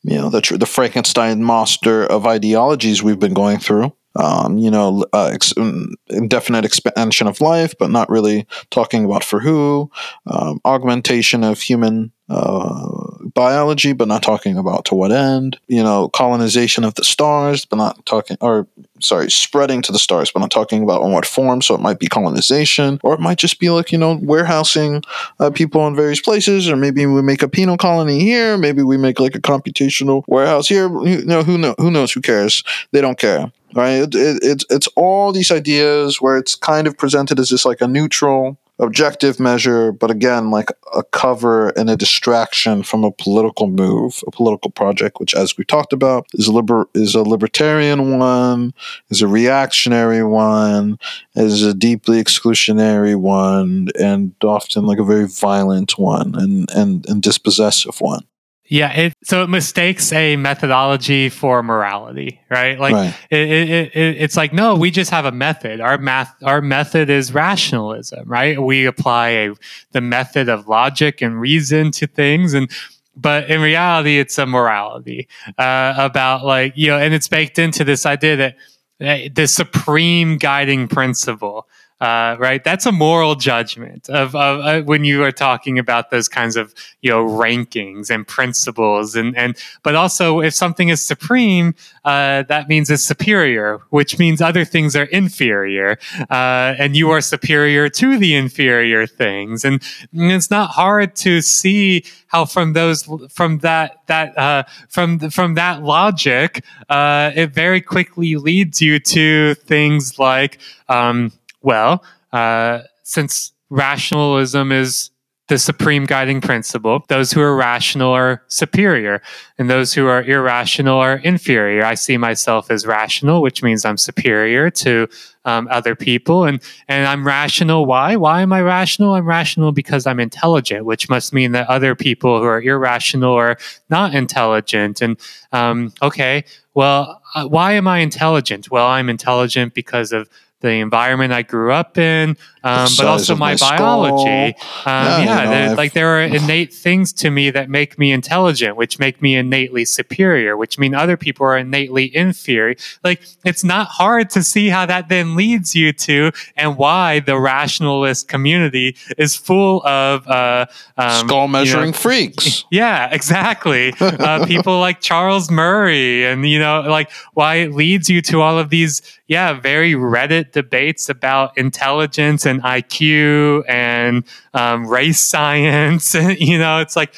you know the the Frankenstein monster of ideologies we've been going through. Um, you know, uh, ex- mm, indefinite expansion of life, but not really talking about for who, um, augmentation of human uh, biology, but not talking about to what end, you know, colonization of the stars, but not talking, or sorry, spreading to the stars, but not talking about in what form. So it might be colonization, or it might just be like, you know, warehousing uh, people in various places, or maybe we make a penal colony here, maybe we make like a computational warehouse here. You know, who, know, who knows? Who cares? They don't care right? It, it, it's it's all these ideas where it's kind of presented as just like a neutral, objective measure, but again, like a cover and a distraction from a political move, a political project, which, as we talked about, is a liber- is a libertarian one, is a reactionary one, is a deeply exclusionary one, and often like a very violent one and and, and dispossessive one. Yeah, it, so it mistakes a methodology for morality, right? Like right. It, it, it, it's like no, we just have a method. Our math, our method is rationalism, right? We apply a, the method of logic and reason to things, and but in reality, it's a morality uh, about like you know, and it's baked into this idea that uh, the supreme guiding principle uh, right? That's a moral judgment of, of uh, when you are talking about those kinds of you know rankings and principles, and and but also if something is supreme, uh, that means it's superior, which means other things are inferior, uh, and you are superior to the inferior things, and, and it's not hard to see how from those from that that uh, from from that logic, uh, it very quickly leads you to things like. Um, well, uh, since rationalism is the supreme guiding principle, those who are rational are superior, and those who are irrational are inferior. I see myself as rational, which means I'm superior to um, other people, and and I'm rational. Why? Why am I rational? I'm rational because I'm intelligent, which must mean that other people who are irrational are not intelligent. And um, okay, well, uh, why am I intelligent? Well, I'm intelligent because of the environment I grew up in, um, but also my, my biology. Um, yeah, yeah you know, like there are innate things to me that make me intelligent, which make me innately superior, which mean other people are innately inferior. Like it's not hard to see how that then leads you to and why the rationalist community is full of uh, um, skull measuring you know, freaks. Yeah, exactly. uh, people like Charles Murray, and you know, like why it leads you to all of these, yeah, very Reddit debates about intelligence and IQ and um, race science. you know, it's like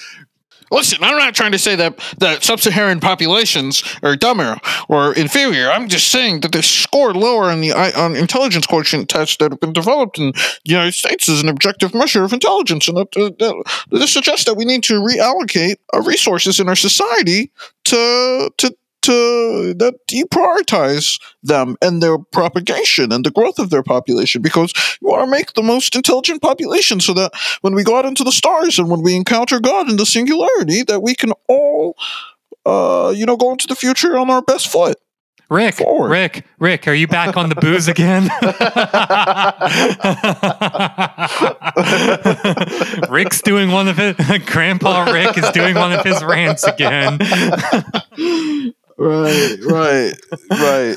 Listen, I'm not trying to say that that sub-Saharan populations are dumber or inferior. I'm just saying that they score lower on the on intelligence quotient tests that have been developed in the United States as an objective measure of intelligence, and that, uh, that, this suggests that we need to reallocate our resources in our society to to to that deprioritize them and their propagation and the growth of their population because you want to make the most intelligent population so that when we go out into the stars and when we encounter God in the singularity that we can all uh, you know go into the future on our best foot. Rick, Forward. Rick, Rick, are you back on the booze again? Rick's doing one of his Grandpa Rick is doing one of his rants again. Right, right, right.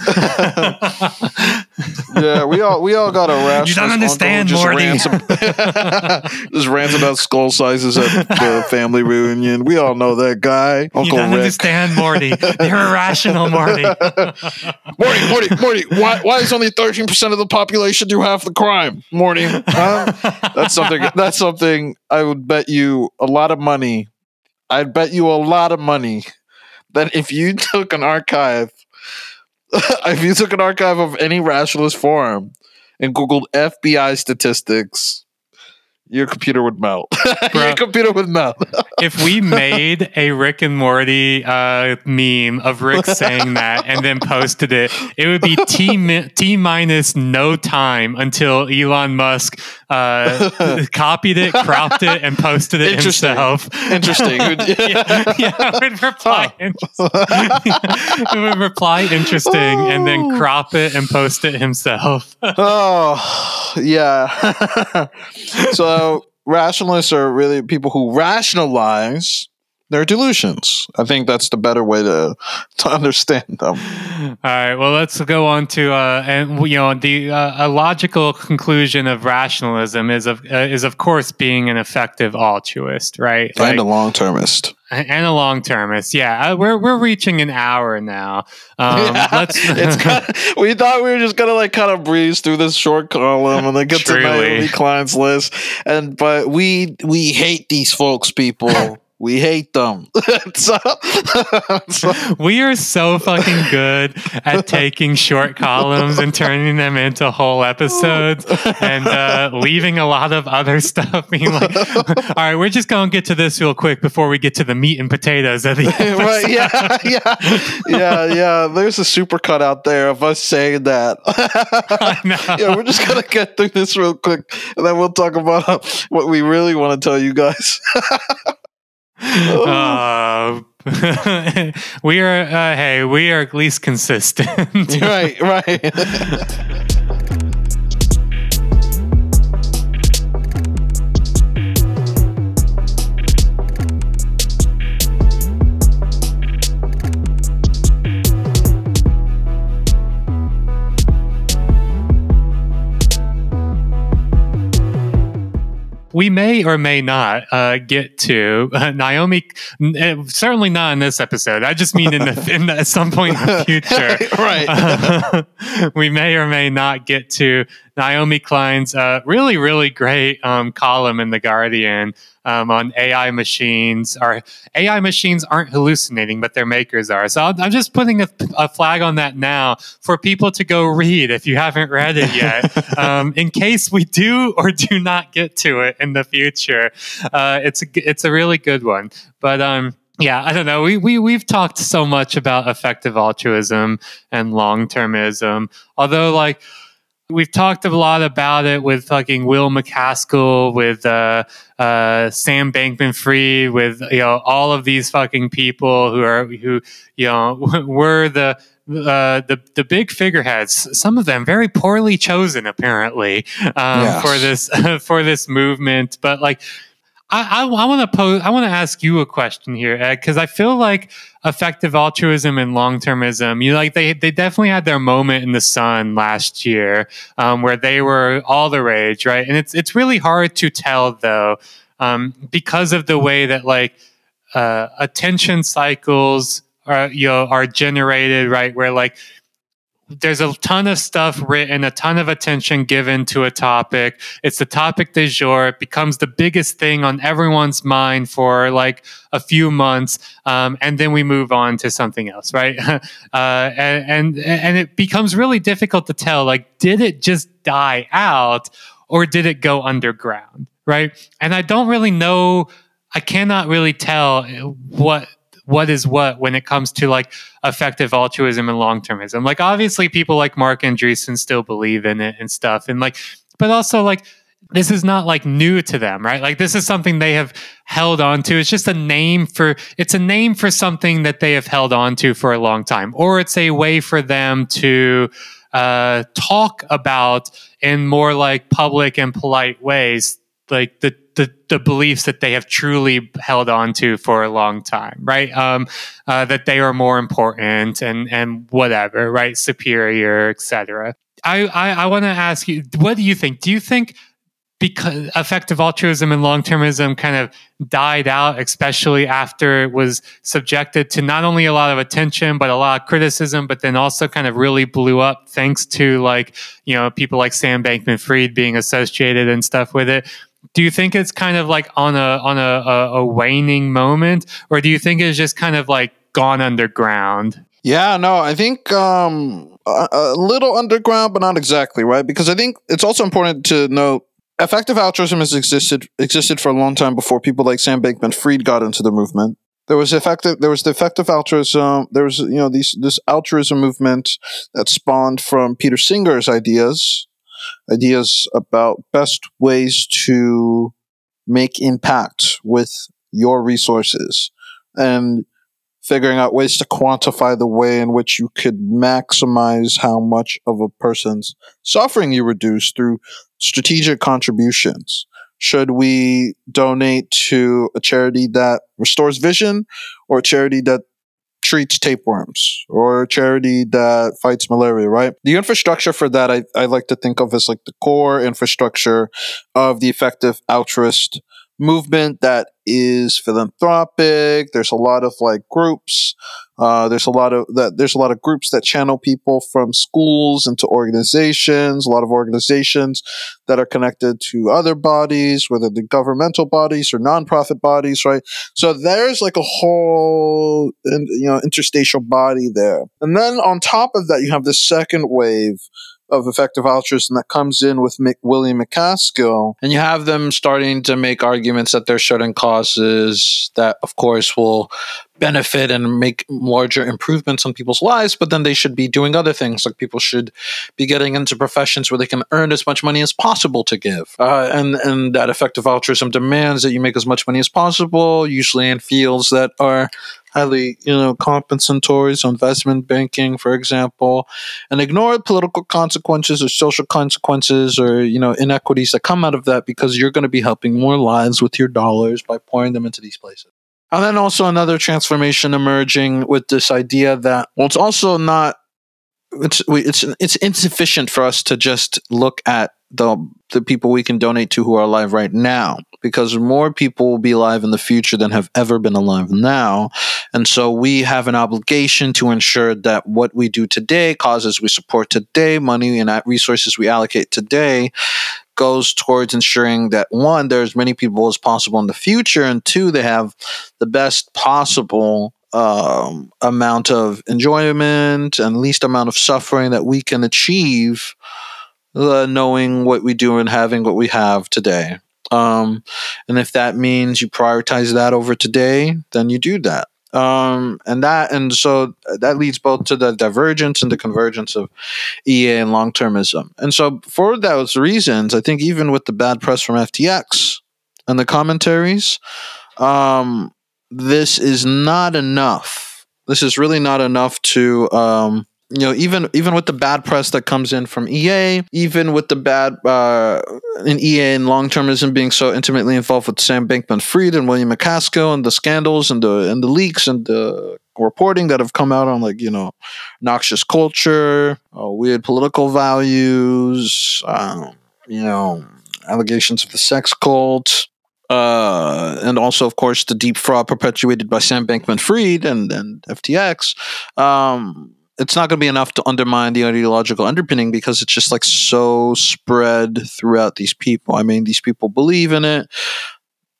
yeah, we all we all got a rash. You don't understand, just Morty. Rants, just rants about skull sizes at the family reunion. We all know that guy, Uncle You don't Rick. understand, Morty. You're irrational, Morty. Morty, Morty, Morty. Why why is only thirteen percent of the population do half the crime, Morty? Huh? That's something. That's something I would bet you a lot of money. I'd bet you a lot of money that if you took an archive, if you took an archive of any rationalist forum and Googled FBI statistics, your computer would melt. your computer would melt. if we made a Rick and Morty uh, meme of Rick saying that and then posted it, it would be T, mi- T minus no time until Elon Musk uh, copied it, cropped it, and posted it Interesting. himself. Interesting. yeah, yeah, would reply. Interesting. would reply interesting, oh. and then oh. crop it and post it himself. oh, yeah. so rationalists are really people who rationalize their delusions. I think that's the better way to to understand them. All right. Well, let's go on to uh, and you know the uh, a logical conclusion of rationalism is of uh, is of course being an effective altruist, right? And like, a long termist. And a long termist, yeah. Uh, we're we're reaching an hour now. Um, yeah, let's it's kind of, we thought we were just gonna like kind of breeze through this short column and then get to my clients list, and but we we hate these folks, people. We hate them. so, so. We are so fucking good at taking short columns and turning them into whole episodes and uh, leaving a lot of other stuff being like, all right, we're just going to get to this real quick before we get to the meat and potatoes of the episode. right, yeah, yeah, yeah, yeah. There's a super cut out there of us saying that. yeah, we're just going to get through this real quick and then we'll talk about what we really want to tell you guys. Uh, we are uh, hey we are at least consistent. Right right we may or may not uh, get to uh, Naomi. Uh, certainly not in this episode. I just mean in, the, in the, at some point in the future, right? we may or may not get to Naomi Klein's uh, really, really great um, column in the Guardian um, on AI machines. Our AI machines aren't hallucinating, but their makers are. So I'm just putting a, a, flag on that now for people to go read if you haven't read it yet, um, in case we do or do not get to it in the future. Uh, it's a, it's a really good one, but um yeah, I don't know. We we we've talked so much about effective altruism and long termism. Although, like, We've talked a lot about it with fucking Will MacAskill, with uh, uh, Sam Bankman-Fried, with you know all of these fucking people who are who you know were the uh, the the big figureheads. Some of them very poorly chosen, apparently, um, yes. for this for this movement. But like I, I, I want to pose. I want to ask you a question here, Ed, because I feel like effective altruism and long termism. You know, like they they definitely had their moment in the sun last year, um, where they were all the rage, right? And it's it's really hard to tell though, um, because of the way that like uh, attention cycles are you know are generated, right? Where like there's a ton of stuff written, a ton of attention given to a topic. It's the topic du jour. It becomes the biggest thing on everyone's mind for like a few months, um, and then we move on to something else, right? uh, and, and and it becomes really difficult to tell. Like, did it just die out, or did it go underground, right? And I don't really know. I cannot really tell what what is what when it comes to like effective altruism and long termism. Like obviously people like Marc Andreessen still believe in it and stuff. And like but also like this is not like new to them, right? Like this is something they have held on to. It's just a name for it's a name for something that they have held on to for a long time. Or it's a way for them to uh, talk about in more like public and polite ways like the the, the beliefs that they have truly held on to for a long time, right? Um, uh, that they are more important and and whatever, right? Superior, etc. I I, I want to ask you, what do you think? Do you think because effective altruism and long termism kind of died out, especially after it was subjected to not only a lot of attention, but a lot of criticism, but then also kind of really blew up thanks to like, you know, people like Sam Bankman Fried being associated and stuff with it do you think it's kind of like on a on a, a, a waning moment, or do you think it's just kind of like gone underground? Yeah, no, I think um, a, a, little underground, but not exactly right. Because I think it's also important to note effective altruism has existed existed for a long time before people like Sam Bankman-Fried got into the movement. There was effective. There was the effective altruism. There was you know these this altruism movement that spawned from Peter Singer's ideas ideas about best ways to make impact with your resources and figuring out ways to quantify the way in which you could maximize how much of a person's suffering you reduce through strategic contributions. Should we donate to a charity that restores vision or a charity that treats tapeworms or a charity that fights malaria, right? The infrastructure for that, I, I like to think of as like the core infrastructure of the effective altruist movement that is philanthropic. There's a lot of like groups. Uh, there's a lot of that. There's a lot of groups that channel people from schools into organizations. A lot of organizations that are connected to other bodies, whether they're governmental bodies or nonprofit bodies, right? So there's like a whole, you know, interstitial body there. And then on top of that, you have the second wave of effective altruism that comes in with Mick, William MacAskill, and you have them starting to make arguments that there's certain causes that, of course, will benefit and make larger improvements on people's lives, but then they should be doing other things. Like people should be getting into professions where they can earn as much money as possible to give. Uh, and, and that effective altruism demands that you make as much money as possible, usually in fields that are highly, you know, compensatory, so investment banking, for example, and ignore political consequences or social consequences or, you know, inequities that come out of that because you're going to be helping more lives with your dollars by pouring them into these places. And then also another transformation emerging with this idea that, well, it's also not it's it's it's insufficient for us to just look at the the people we can donate to who are alive right now because more people will be alive in the future than have ever been alive now. And so we have an obligation to ensure that what we do today causes we support today money and resources we allocate today goes towards ensuring that one there's as many people as possible in the future and two they have the best possible um, amount of enjoyment and least amount of suffering that we can achieve uh, knowing what we do and having what we have today. Um, and if that means you prioritize that over today, then you do that. Um, and that and so that leads both to the divergence and the convergence of EA and long termism. And so for those reasons, I think even with the bad press from FTX and the commentaries, um, this is not enough. This is really not enough to um, you know even even with the bad press that comes in from EA, even with the bad uh, in EA and long termism being so intimately involved with Sam Bankman-Fried and William MacAskill and the scandals and the and the leaks and the reporting that have come out on like you know noxious culture, uh, weird political values, um, you know allegations of the sex cult. Uh, and also, of course, the deep fraud perpetuated by Sam Bankman-Fried and, and FTX. Um, it's not going to be enough to undermine the ideological underpinning because it's just like so spread throughout these people. I mean, these people believe in it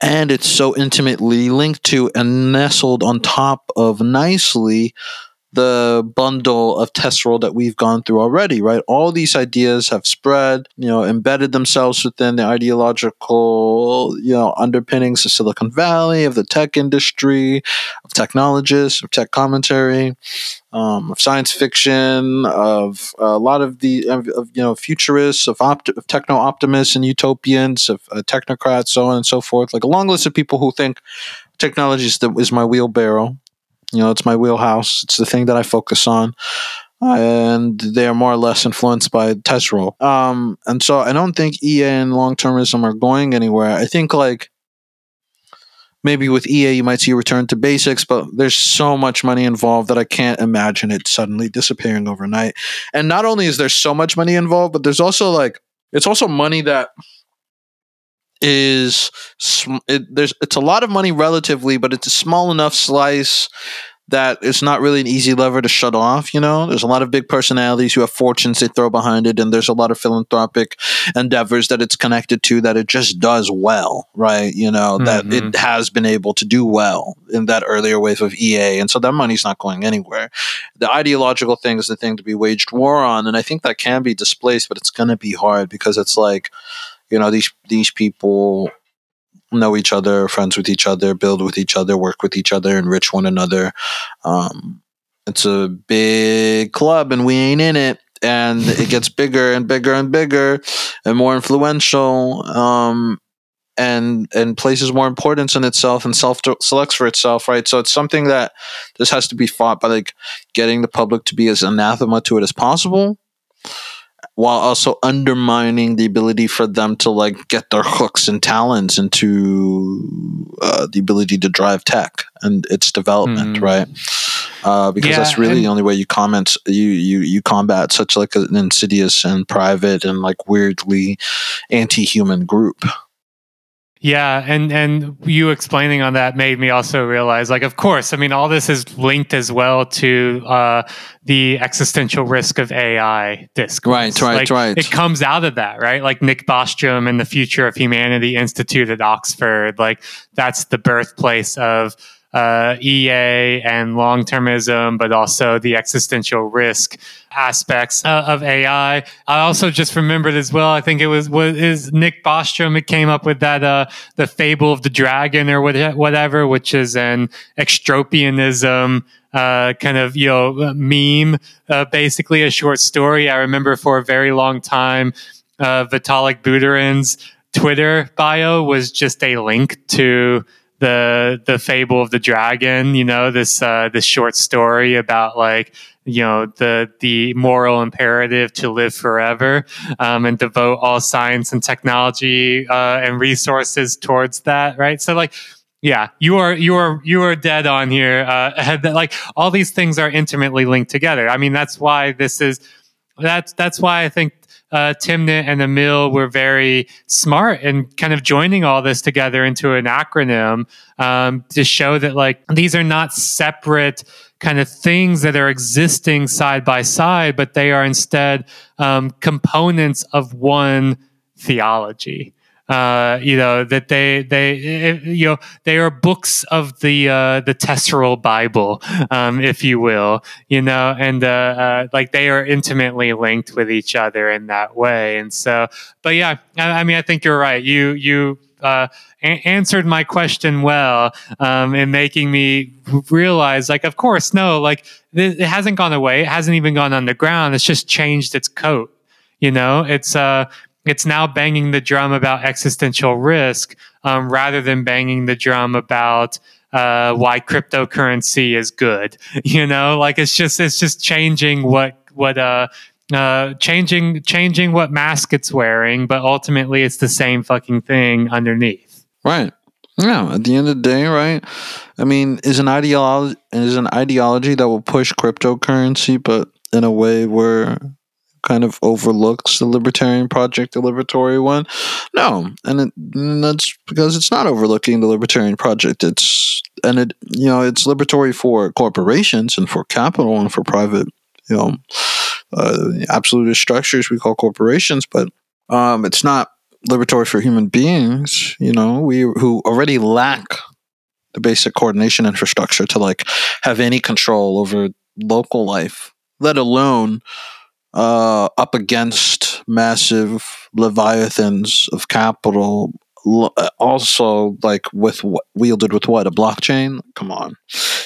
and it's so intimately linked to and nestled on top of nicely the bundle of Tescreal that we've gone through already, right? All these ideas have spread, you know, embedded themselves within the ideological, you know, underpinnings of Silicon Valley, of the tech industry, of technologists, of tech commentary, um, of science fiction, of a lot of the, of, of you know, futurists, of, opt- of techno optimists and utopians, of uh, technocrats, so on and so forth. Like a long list of people who think technology is, the, is my wheelbarrow you know, it's my wheelhouse. It's the thing that I focus on. and they are more or less influenced by Tescreal. Um, and so I don't think EA and long termism are going anywhere. I think like maybe with EA you might see a return to basics, but there's so much money involved that I can't imagine it suddenly disappearing overnight. And not only is there so much money involved, but there's also like it's also money that is it, there's it's a lot of money relatively, but it's a small enough slice that it's not really an easy lever to shut off. You know, there's a lot of big personalities who have fortunes they throw behind it, and there's a lot of philanthropic endeavors that it's connected to that it just does well, right? You know, mm-hmm. that it mm-hmm. has been able to do well in that earlier wave of EA, and so that money's not going anywhere. The ideological thing is the thing to be waged war on, and I think that can be displaced, but it's going to be hard because it's like you know these these people know each other, friends with each other, build with each other, work with each other, enrich one another. Um, it's a big club, and we ain't in it. And it gets bigger and bigger and bigger, and more influential. Um, and and places more importance in itself and self selects for itself, right? So it's something that this has to be fought by like getting the public to be as anathema to it as possible while also undermining the ability for them to like get their hooks and talons into uh, the ability to drive tech and its development, mm. right? Uh, because yeah, that's really the only way you comment you you you combat such like an insidious and private and like weirdly anti-human group. Yeah, and and you explaining on that made me also realize, like, of course, I mean, all this is linked as well to uh, the existential risk of AI discourse. Right, right, like, right. It comes out of that, right? Like Nick Bostrom and the Future of Humanity Institute at Oxford, like that's the birthplace of uh, EA and long termism, but also the existential risk aspects uh, of AI. I also just remembered as well. I think it was was is Nick Bostrom who came up with that uh, the fable of the dragon or whatever, which is an extropianism uh, kind of you know meme, uh, basically a short story. I remember for a very long time, uh, Vitalik Buterin's Twitter bio was just a link to the the fable of the dragon you know this uh this short story about like you know the the moral imperative to live forever um, and devote all science and technology uh, and resources towards that right? So like yeah you are you are you are dead on here uh, like all these things are intimately linked together. I mean that's why this is that's that's why I think uh, Timnit and Émile were very smart and kind of joining all this together into an acronym um, to show that like these are not separate kind of things that are existing side by side, but they are instead um, components of one theology uh, you know that they they you know they are books of the uh, the Tescreal Bible, um, if you will, you know, and uh, uh, like they are intimately linked with each other in that way. And so, but yeah, I, I mean, I think you're right. You you uh, a- answered my question well um, in making me realize, like, of course, no, like it hasn't gone away. It hasn't even gone underground. It's just changed its coat. You know, it's uh, it's now banging the drum about existential risk um, rather than banging the drum about uh, why cryptocurrency is good. You know, like it's just it's just changing what what uh, uh, changing changing what mask it's wearing, but ultimately it's the same fucking thing underneath. Right. Yeah. At the end of the day, right? I mean, is an ideology is an ideology that will push cryptocurrency, but in a way where kind of overlooks the libertarian project, the liberatory one. No, and, it, and that's because it's not overlooking the libertarian project. It's and it you know it's liberatory for corporations and for capital and for private you know uh, absolutist structures we call corporations, but um, it's not liberatory for human beings. You know, we who already lack the basic coordination infrastructure to like have any control over local life, let alone uh, up against massive leviathans of capital uh, also like with wielded with what? A blockchain? Come on.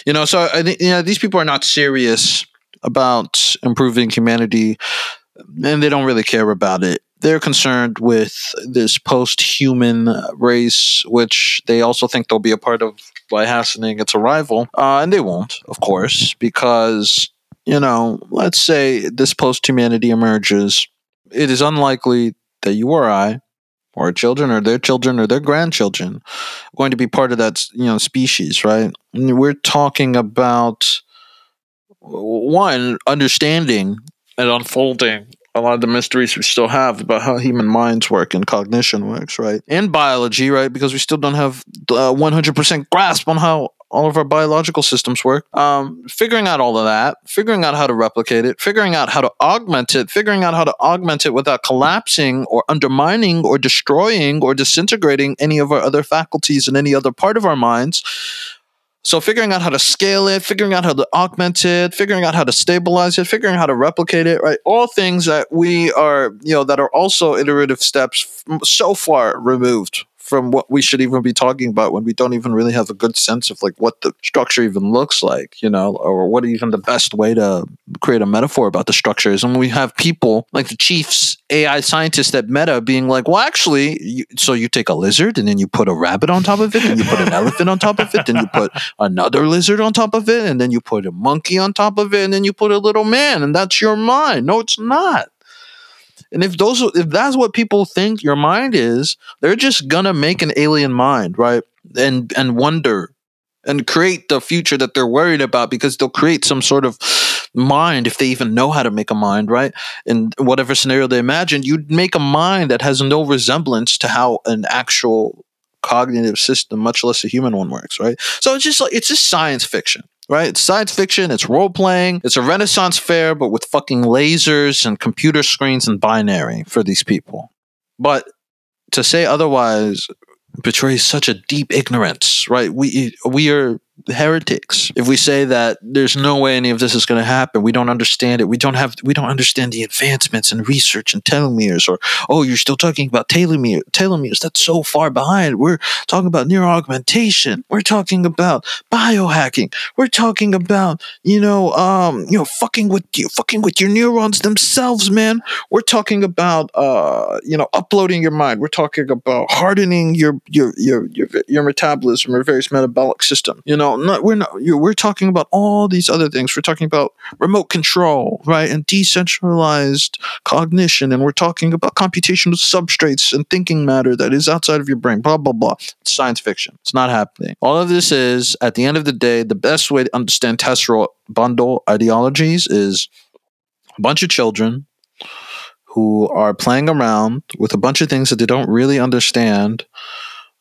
You know so i think you know these people are not serious about improving humanity and they don't really care about it. They're concerned with this post-human race which they also think they'll be a part of by hastening its arrival. Uh, and they won't of course because you know, let's say this post humanity emerges, it is unlikely that you or I, or our children, or their children, or their grandchildren, are going to be part of that you know species, right? We're talking about one understanding and unfolding a lot of the mysteries we still have about how human minds work and cognition works, right? And biology, right? Because we still don't have uh, 100% grasp on how all of our biological systems work. Um, figuring out all of that, figuring out how to replicate it, figuring out how to augment it, figuring out how to augment it without collapsing or undermining or destroying or disintegrating any of our other faculties in any other part of our minds. So figuring out how to scale it, figuring out how to augment it, figuring out how to stabilize it, figuring out how to replicate it, right? All things that we are, you know, that are also iterative steps so far removed from what we should even be talking about when we don't even really have a good sense of like what the structure even looks like, you know, or what even the best way to create a metaphor about the structure is. And we have people like the chiefs AI scientists at Meta being like, well, actually, you, so you take a lizard and then you put a rabbit on top of it, and you put an elephant on top of it, then you put another lizard on top of it, and then you put a monkey on top of it, and then you put a little man, and that's your mind. No, it's not. And if those if that's what people think your mind is, they're just gonna make an alien mind, right? And and wonder and create the future that they're worried about because they'll create some sort of mind if they even know how to make a mind, right? In whatever scenario they imagine, you'd make a mind that has no resemblance to how an actual cognitive system, much less a human one, works, right? So it's just like it's just science fiction right? It's science fiction, it's role playing, it's a Renaissance fair, but with fucking lasers and computer screens and binary for these people. But to say otherwise betrays such a deep ignorance, right? We we are heretics. If we say that there's no way any of this is going to happen we don't understand it. We don't have we don't understand the advancements in research and telomeres or oh you're still talking about telomere telomeres. That's so far behind. We're talking about neuroaugmentation we're talking about biohacking. We're talking about you know um you know fucking with you fucking with your neurons themselves man. We're talking about uh you know uploading your mind. We're talking about hardening your your your your, your metabolism or various metabolic system you know we're not we're talking about all these other things. We're talking about remote control, right, and decentralized cognition, and we're talking about computational substrates and thinking matter that is outside of your brain. Blah blah blah. It's science fiction. It's not happening. All of this is, at the end of the day, the best way to understand Tescreal bundle ideologies is a bunch of children who are playing around with a bunch of things that they don't really understand.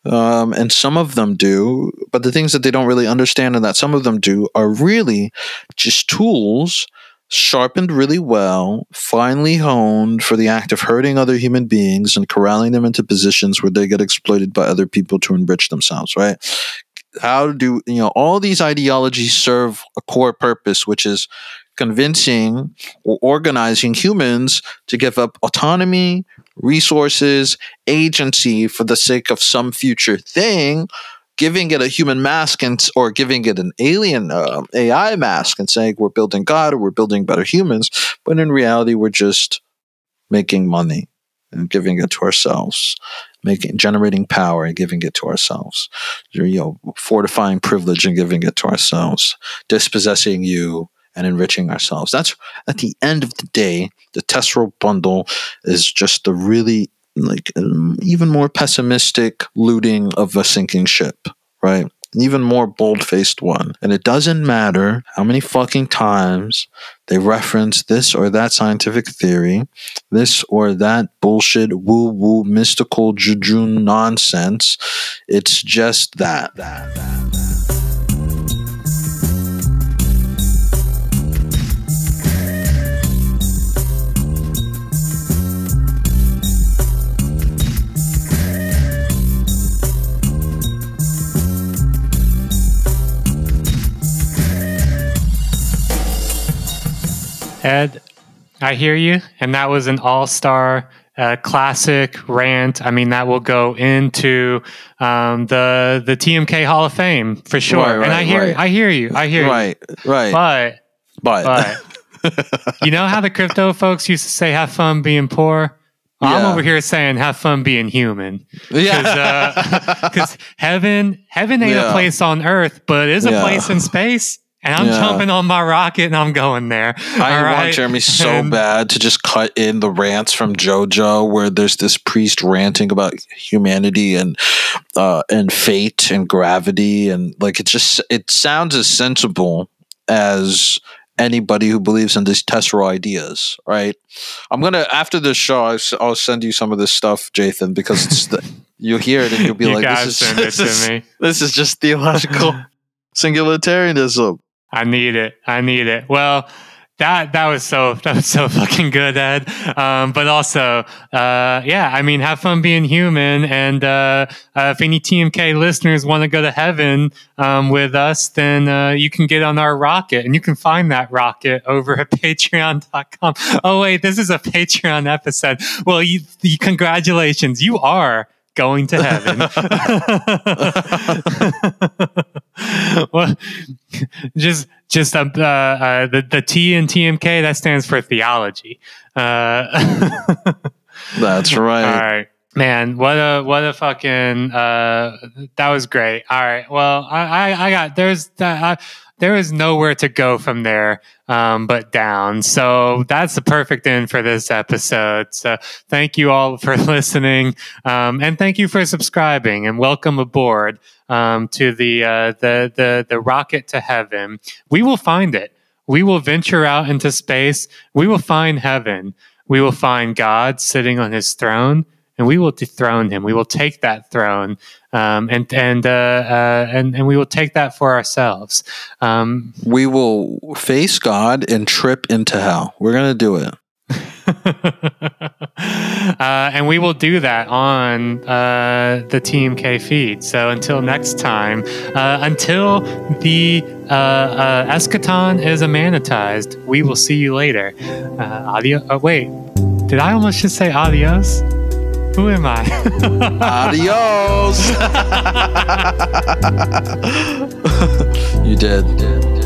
Um, and some of them do, but the things that they don't really understand and that some of them do are really just tools sharpened really well, finely honed for the act of hurting other human beings and corralling them into positions where they get exploited by other people to enrich themselves, right? How do, you know, all these ideologies serve a core purpose, which is convincing or organizing humans to give up autonomy, resources, agency for the sake of some future thing, giving it a human mask and or giving it an alien uh, AI mask and saying we're building God or we're building better humans, but in reality we're just making money and giving it to ourselves, making generating power and giving it to ourselves, you know, fortifying privilege and giving it to ourselves, dispossessing you and enriching ourselves. That's at the end of the day, the Tescreal bundle is just a really like um, even more pessimistic looting of a sinking ship, right? An even more bold faced one. And it doesn't matter how many fucking times they reference this or that scientific theory, this or that bullshit, woo woo, mystical juju nonsense. It's just that. that, that, that. Ed, I hear you. And that was an all star uh, classic rant. I mean, that will go into um, the the TMK Hall of Fame for sure. Right, right, and I hear right. I hear you. I hear right, you. Right. But but but you know how the crypto folks used to say have fun being poor? Yeah. I'm over here saying have fun being human. Yeah. Because uh, heaven, heaven ain't yeah. a place on earth, but it is a yeah. place in space and I'm yeah. jumping on my rocket and I'm going there. I want Jereme so and, bad to just cut in the rants from JoJo where there's this priest ranting about humanity and uh, and fate and gravity and like it just it sounds as sensible as anybody who believes in these Tescreal ideas, right? I'm gonna after this show, I'll send you some of this stuff, Jathan, because it's the, you hear it and you'll be you like, "This is this is, this is just theological singularitarianism." I need it. I need it. Well, that that was so that was so fucking good, Ed. Um, but also, uh, yeah, I mean, have fun being human. And uh, uh, if any TMK listeners want to go to heaven um, with us, then uh, you can get on our rocket, and you can find that rocket over at Patreon.com. Oh wait, this is a Patreon episode. Well, you, you congratulations, you are going to heaven. well, just just uh, uh, the the T in TMK that stands for theology. Uh, That's right. All right. Man, what a what a fucking uh, that was great. All right, well, I I, I got there's that there is nowhere to go from there um, but down. So that's the perfect end for this episode. So thank you all for listening, um, and thank you for subscribing, and welcome aboard um, to the uh, the the the rocket to heaven. We will find it. We will venture out into space. We will find heaven. We will find God sitting on His throne and we will dethrone him. We will take that throne, um, and and, uh, uh, and and we will take that for ourselves. Um, we will face God and trip into hell. We're gonna do it. uh, and we will do that on uh, the TMK feed. So until next time, uh, until the uh, uh, eschaton is immanentized, we will see you later. Uh. Oh, wait, did I almost just say adios? Who am I? Adios. you did. You did.